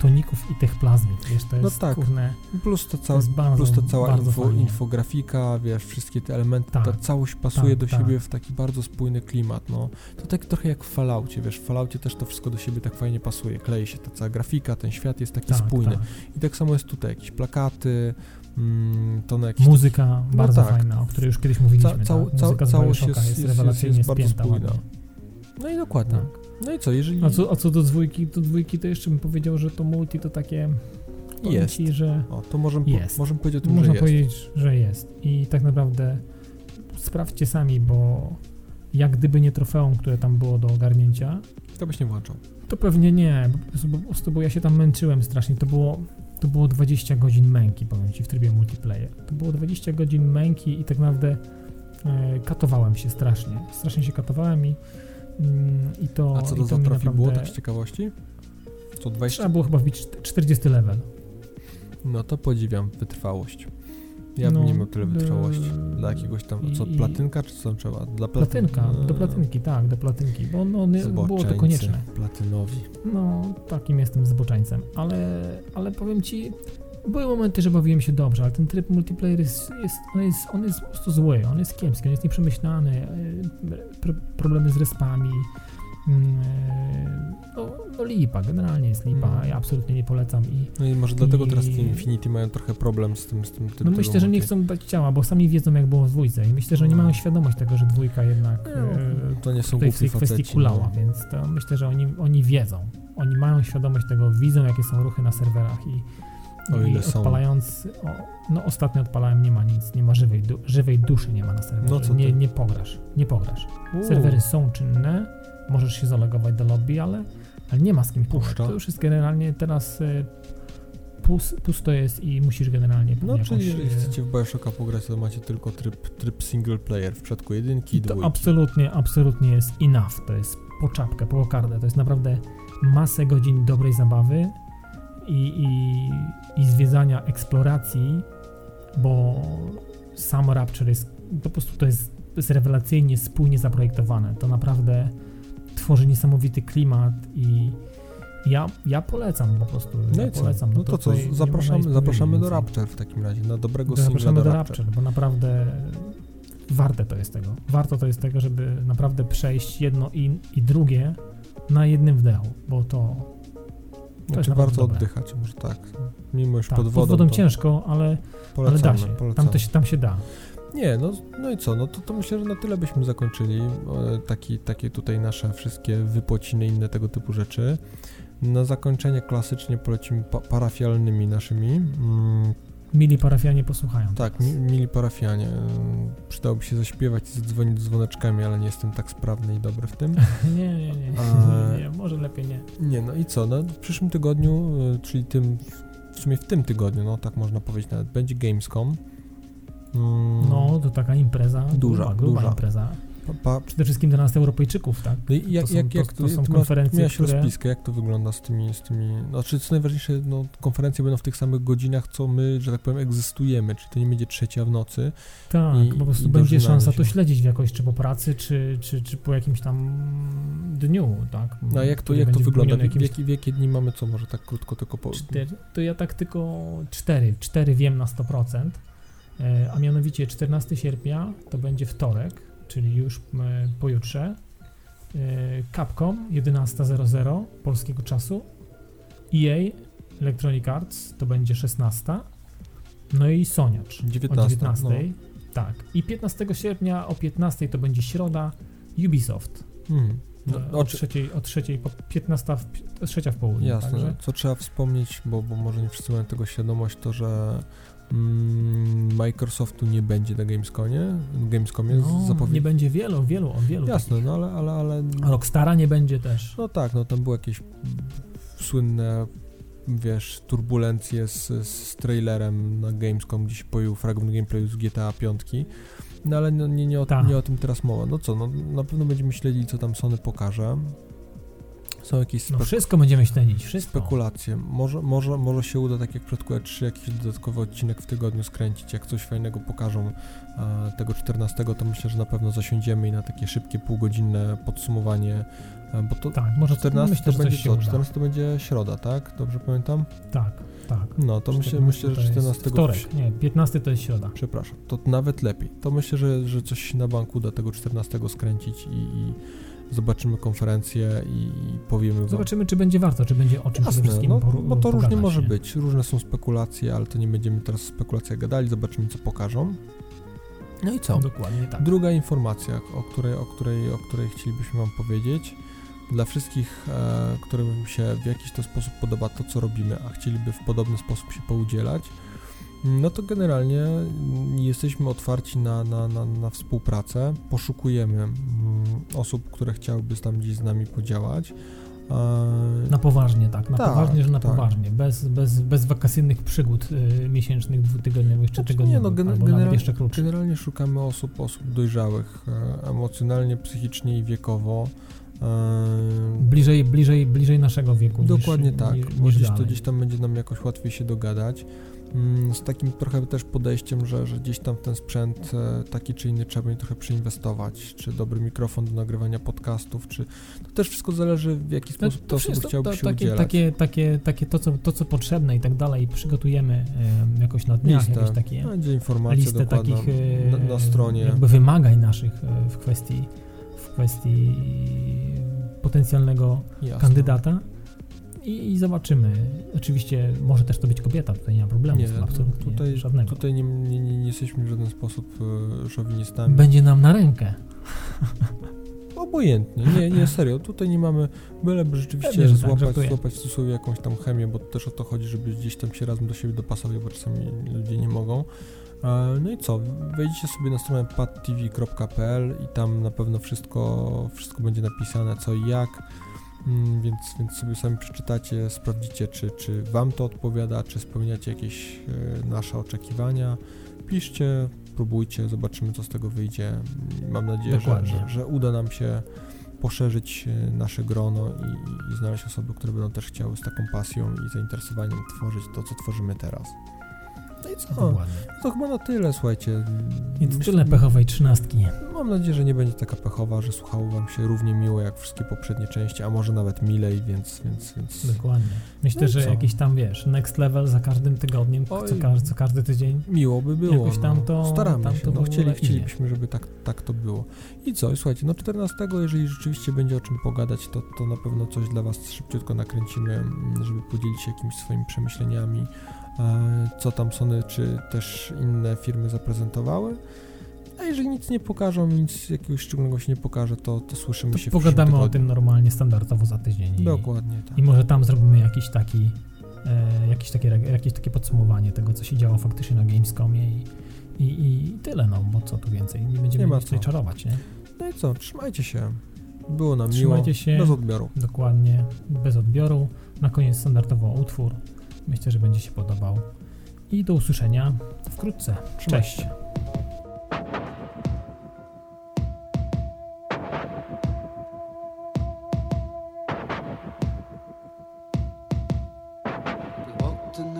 toników i tych plazmid, wiesz, to no jest, no tak. Kurne, plus to, cała, bardzo, plus to cała info, infografika, wiesz, wszystkie te elementy, tak, ta całość pasuje tak, do siebie tak. w taki bardzo spójny klimat, no. To tak trochę jak w Falloutie, wiesz, w Falloutie też to wszystko do siebie tak fajnie pasuje, klei się ta cała grafika, ten świat jest taki tak, spójny. Tak. I tak samo jest tutaj, jakieś plakaty, mm, to na jakieś... Muzyka no bardzo tak. fajna, o której już kiedyś mówiliśmy, Ca, cał, Muzyka całość jest, jest, jest, jest bardzo spójna. No i dokładnie. Tak. No i co, jeżeli... A co, a co do dwójki, do dwójki to jeszcze bym powiedział, że to multi to takie Jest. Ci, że O, to możemy, po, Jest. możemy powiedzieć o tym, można że jest. powiedzieć, że jest. I tak naprawdę sprawdźcie sami, bo jak gdyby nie trofeum, które tam było do ogarnięcia, To byś nie włączał. to pewnie nie, po prostu, po prostu bo ja się tam męczyłem strasznie. To było, to było 20 godzin męki, powiem Ci, w trybie multiplayer. To było 20 godzin męki i tak naprawdę e, katowałem się strasznie. Strasznie się katowałem i, i to A co i to za trafi było, naprawdę- tak z ciekawości? Co 20? Trzeba było chyba wbić czt- 40 level. No to podziwiam wytrwałość. Ja bym No, nie miał tyle wytrwałości. yy, Dla jakiegoś tam, i- co, platynka czy co trzeba? Dla platyn- Platynka, do Eee, platynki, tak, do platynki, bo no, nie, było to konieczne. Platynowi. No, takim jestem zboczeńcem, ale, ale powiem ci, były momenty, że bawiłem się dobrze, ale ten tryb multiplayer jest, jest, on jest, on jest po prostu zły, on jest kiepski, on jest nieprzemyślany, e, pro, problemy z respami, mm, e, no, no lipa, generalnie jest lipa, Mm. ja absolutnie nie polecam i No i może dlatego teraz I- te Infinity mają trochę problem z tym, z tym, tym no myślę, że nie chcą dać ciała, bo sami wiedzą jak było w dwójce i myślę, że nie No. mają świadomość tego, że dwójka jednak No, e, to nie są w tej kwestii faceci. kulała, No. więc to myślę, że oni, oni wiedzą. Oni mają świadomość tego, widzą jakie są ruchy na serwerach i, O ile są. odpalając, o, no ostatnio odpalałem, nie ma nic, nie ma żywej, du, żywej duszy nie ma na serwerze. No co ty? nie, nie pograsz, nie pograsz. Uuu, Serwery są czynne, możesz się zalogować do lobby, ale, ale nie ma z kim pograć. Puszcza. To już jest generalnie teraz y, pus, pusto jest i musisz generalnie No, jakąś, czyli jeżeli y, chcecie w Bioshocka pograć, to macie tylko tryb, tryb single player w przypadku jedynki i To dwójki. absolutnie, absolutnie jest enough. To jest po czapkę, po kokardę. To jest naprawdę masę godzin dobrej zabawy i, i, i zwiedzania eksploracji, bo sam Rapture jest po prostu to jest, to jest rewelacyjnie spójnie zaprojektowane. To naprawdę tworzy niesamowity klimat i ja, ja polecam po prostu. No ja co? polecam. No to co, tutaj nie można zapraszamy, zapraszamy do. Rapture w takim razie, na dobrego singla Zapraszamy do do Rapture. Rapture, bo naprawdę warte to jest tego. Warto to jest tego, żeby naprawdę przejść jedno i, i drugie na jednym wdechu, bo to Znaczy naprawdę warto dobre. oddychać, może tak. Mimo już tak, pod wodą, to ciężko, ale, ale polecamy, da się. Tam, to się. tam się da. Nie, no, no i co, no to, to myślę, że na tyle byśmy zakończyli e, taki, takie tutaj nasze wszystkie wypociny, inne tego typu rzeczy. Na zakończenie klasycznie polecimy pa parafialnymi naszymi. Mm, Mili parafianie posłuchają. tak, mi, mili parafianie. e, Przydałoby się zaśpiewać i zadzwonić dzwoneczkami, ale nie jestem tak sprawny i dobry w tym. nie, nie, nie, A- nie, nie, może lepiej nie. Nie, no i co, no w przyszłym tygodniu, e, czyli tym, w sumie w tym tygodniu, no tak można powiedzieć nawet, będzie Gamescom. Mm, No, to taka impreza, Duża, gruba, gruba duża. impreza. Pa, Przede wszystkim dla nas Europejczyków, tak? No i jak, To są- jak, to- jak to są ty masz- konferencje, miałeś które- rozpiskę, jak to wygląda z tymi, z tymi, znaczy co najważniejsze, no konferencje będą w tych samych godzinach, co my, że tak powiem, egzystujemy, czyli to nie będzie trzecia w nocy. Tak, I- po prostu będzie szansa się. to śledzić w jakoś, czy po pracy, czy, czy, czy po jakimś tam dniu, tak? No a jak to, jak to wygląda, w, jakimś w jakie dni mamy, co może tak krótko tylko po... Cztery, to ja tak tylko cztery, cztery wiem na 100%, e, a mianowicie 14 sierpnia to będzie wtorek, czyli już e, pojutrze. E, Capcom 11.00 polskiego czasu. EA Electronic Arts to będzie 16. No i Soniacz 19, o 19. no. Tak. I 15 sierpnia o 15 to będzie środa Ubisoft. Hmm. No, No, o, trzeciej, od trzeciej po 15 w, trzecia w południe. jasne, Także. co trzeba wspomnieć, bo, bo może nie wszyscy mają tego świadomość, to że Microsoftu nie będzie na Gamescomie, Gamescomie No, zapowiedź... nie będzie wielu, wielu, o wielu. Jasne, no ale, ale, ale takich. Rockstara nie będzie też. No tak, no tam były jakieś słynne, wiesz, turbulencje z, z trailerem na Gamescom, gdzie się pojawił fragment gameplayu z GTA 5. No ale no, nie, nie, o, Tak. nie o tym teraz mowa. No co, no na pewno będziemy śledzili, co tam Sony pokaże. Są jakieś No spe- wszystko będziemy śledzić, wszystko. spekulacje. Może, może, może się uda, tak jak w przypadku E3, jakiś dodatkowy odcinek w tygodniu skręcić. Jak coś fajnego pokażą e, tego 14, to myślę, że na pewno zasiądziemy i na takie szybkie, półgodzinne podsumowanie. E, bo to Tak, może 14 myślę, to będzie co? uda. 14 to będzie środa, tak? Dobrze pamiętam? Tak, tak. No, to myślę, 14 myślę, że to jest 14. Wtorek, nie, 15 to jest środa. Przepraszam, to nawet lepiej. To myślę, że, że coś na banku da tego 14 skręcić i, i zobaczymy konferencję i, powiemy wam. Zobaczymy, czy będzie warto, czy będzie o czym Jasne, wszystkim no, bo to różnie może nie? być. Różne są spekulacje, ale to nie będziemy teraz o spekulacjach gadali. Zobaczymy, co pokażą. No i co? Dokładnie tak. Druga informacja, o której, o której, o której chcielibyśmy Wam powiedzieć, Dla wszystkich, e, którym się w jakiś to sposób podoba to, co robimy, a chcieliby w podobny sposób się poudzielać, no to generalnie jesteśmy otwarci na, na, na, na współpracę, poszukujemy mm, osób, które chciałyby tam gdzieś z nami podziałać. Na poważnie, tak, na tak, poważnie, że na tak. poważnie, bez, bez, bez wakacyjnych przygód y, miesięcznych, dwutygodniowych czy Znaczy, tygodniowych, nie, no, generalnie- jeszcze krótszych. Generalnie szukamy osób, osób dojrzałych, e, emocjonalnie, psychicznie i wiekowo. E, Bliżej, bliżej, bliżej naszego wieku. Dokładnie niż, tak, niż, bo niż gdzieś to gdzieś tam będzie nam jakoś łatwiej się dogadać. Mm, Z takim trochę też podejściem, że, że gdzieś tam w ten sprzęt e, taki czy inny trzeba będzie trochę przeinwestować, czy dobry mikrofon do nagrywania podcastów, czy to też wszystko zależy w jaki sposób wszystko chciałyby to- się takie, udzielać. takie, takie, takie to, co, to, co potrzebne i tak dalej, przygotujemy em, jakoś na dniach, Listę. jakieś takie Będzie informacja listę takich na, na stronie. jakby wymagań naszych e, w kwestii, w kwestii potencjalnego Jasne. kandydata i, i zobaczymy. Oczywiście może też to być kobieta, tutaj nie ma problemu Nie, absolutnie tutaj, żadnego. tutaj nie, nie, nie, jesteśmy w żaden sposób e, szowinistami. Będzie nam na rękę. Obojętnie, nie, nie, serio, tutaj nie mamy, byleby rzeczywiście Pewnie, tak, złapać, żartuję. złapać w cudzysłowie jakąś tam chemię, bo też o to chodzi, żeby gdzieś tam się razem do siebie dopasować, bo czasami ludzie nie mogą. E, No i co, wejdziecie sobie na stronę padtv.pl i tam na pewno wszystko, wszystko będzie napisane, co i jak, więc, więc sobie sami przeczytacie, sprawdzicie, czy, czy Wam to odpowiada, czy spełniacie jakieś e, nasze oczekiwania. Piszcie, próbujcie, zobaczymy, co z tego wyjdzie. Mam nadzieję, że, że, że uda nam się poszerzyć e, nasze grono i, i znaleźć osoby, które będą też chciały z taką pasją i zainteresowaniem tworzyć to, co tworzymy teraz. No i co? Dokładnie. To chyba na tyle, słuchajcie. I to tyle pechowej trzynastki. Mam nadzieję, że nie będzie taka pechowa, że słuchało Wam się równie miło jak wszystkie poprzednie części, a może nawet milej, więc... więc, więc... Dokładnie. Myślę, No że co? jakiś tam, wiesz, next level za każdym tygodniem, co, Oj. każdy, co każdy tydzień. Miło by było. Jakoś tam no. to- Staramy tam się. to no, chcieli, chcielibyśmy, żeby tak, tak to było. I co? I Słuchajcie, no 14, jeżeli rzeczywiście będzie o czym pogadać, to, to na pewno coś dla Was szybciutko nakręcimy, mm, żeby podzielić się jakimiś swoimi przemyśleniami, co tam Sony czy też inne firmy zaprezentowały. A jeżeli nic nie pokażą, nic jakiegoś szczególnego się nie pokaże, to, to słyszymy To się w pogadamy o tym normalnie, standardowo za tydzień. Dokładnie, tak. I może tam zrobimy jakiś taki, e, jakieś, takie, jakieś takie podsumowanie tego, co się działo faktycznie na Gamescomie i, i, i tyle, no, bo co tu więcej, nie będziemy Nie tutaj czarować, nie? No i co? Trzymajcie się. Było nam Trzymajcie miło. się. Bez odbioru. Dokładnie, bez odbioru. Na koniec standardowo utwór. Myślę, że będzie się podobał. I do usłyszenia wkrótce. Trzymajcie Cześć. się. We walked in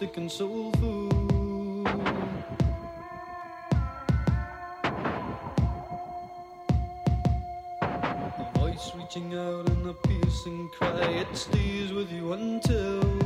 mystic and soulful. A voice reaching out in a piercing cry, it stays with you until.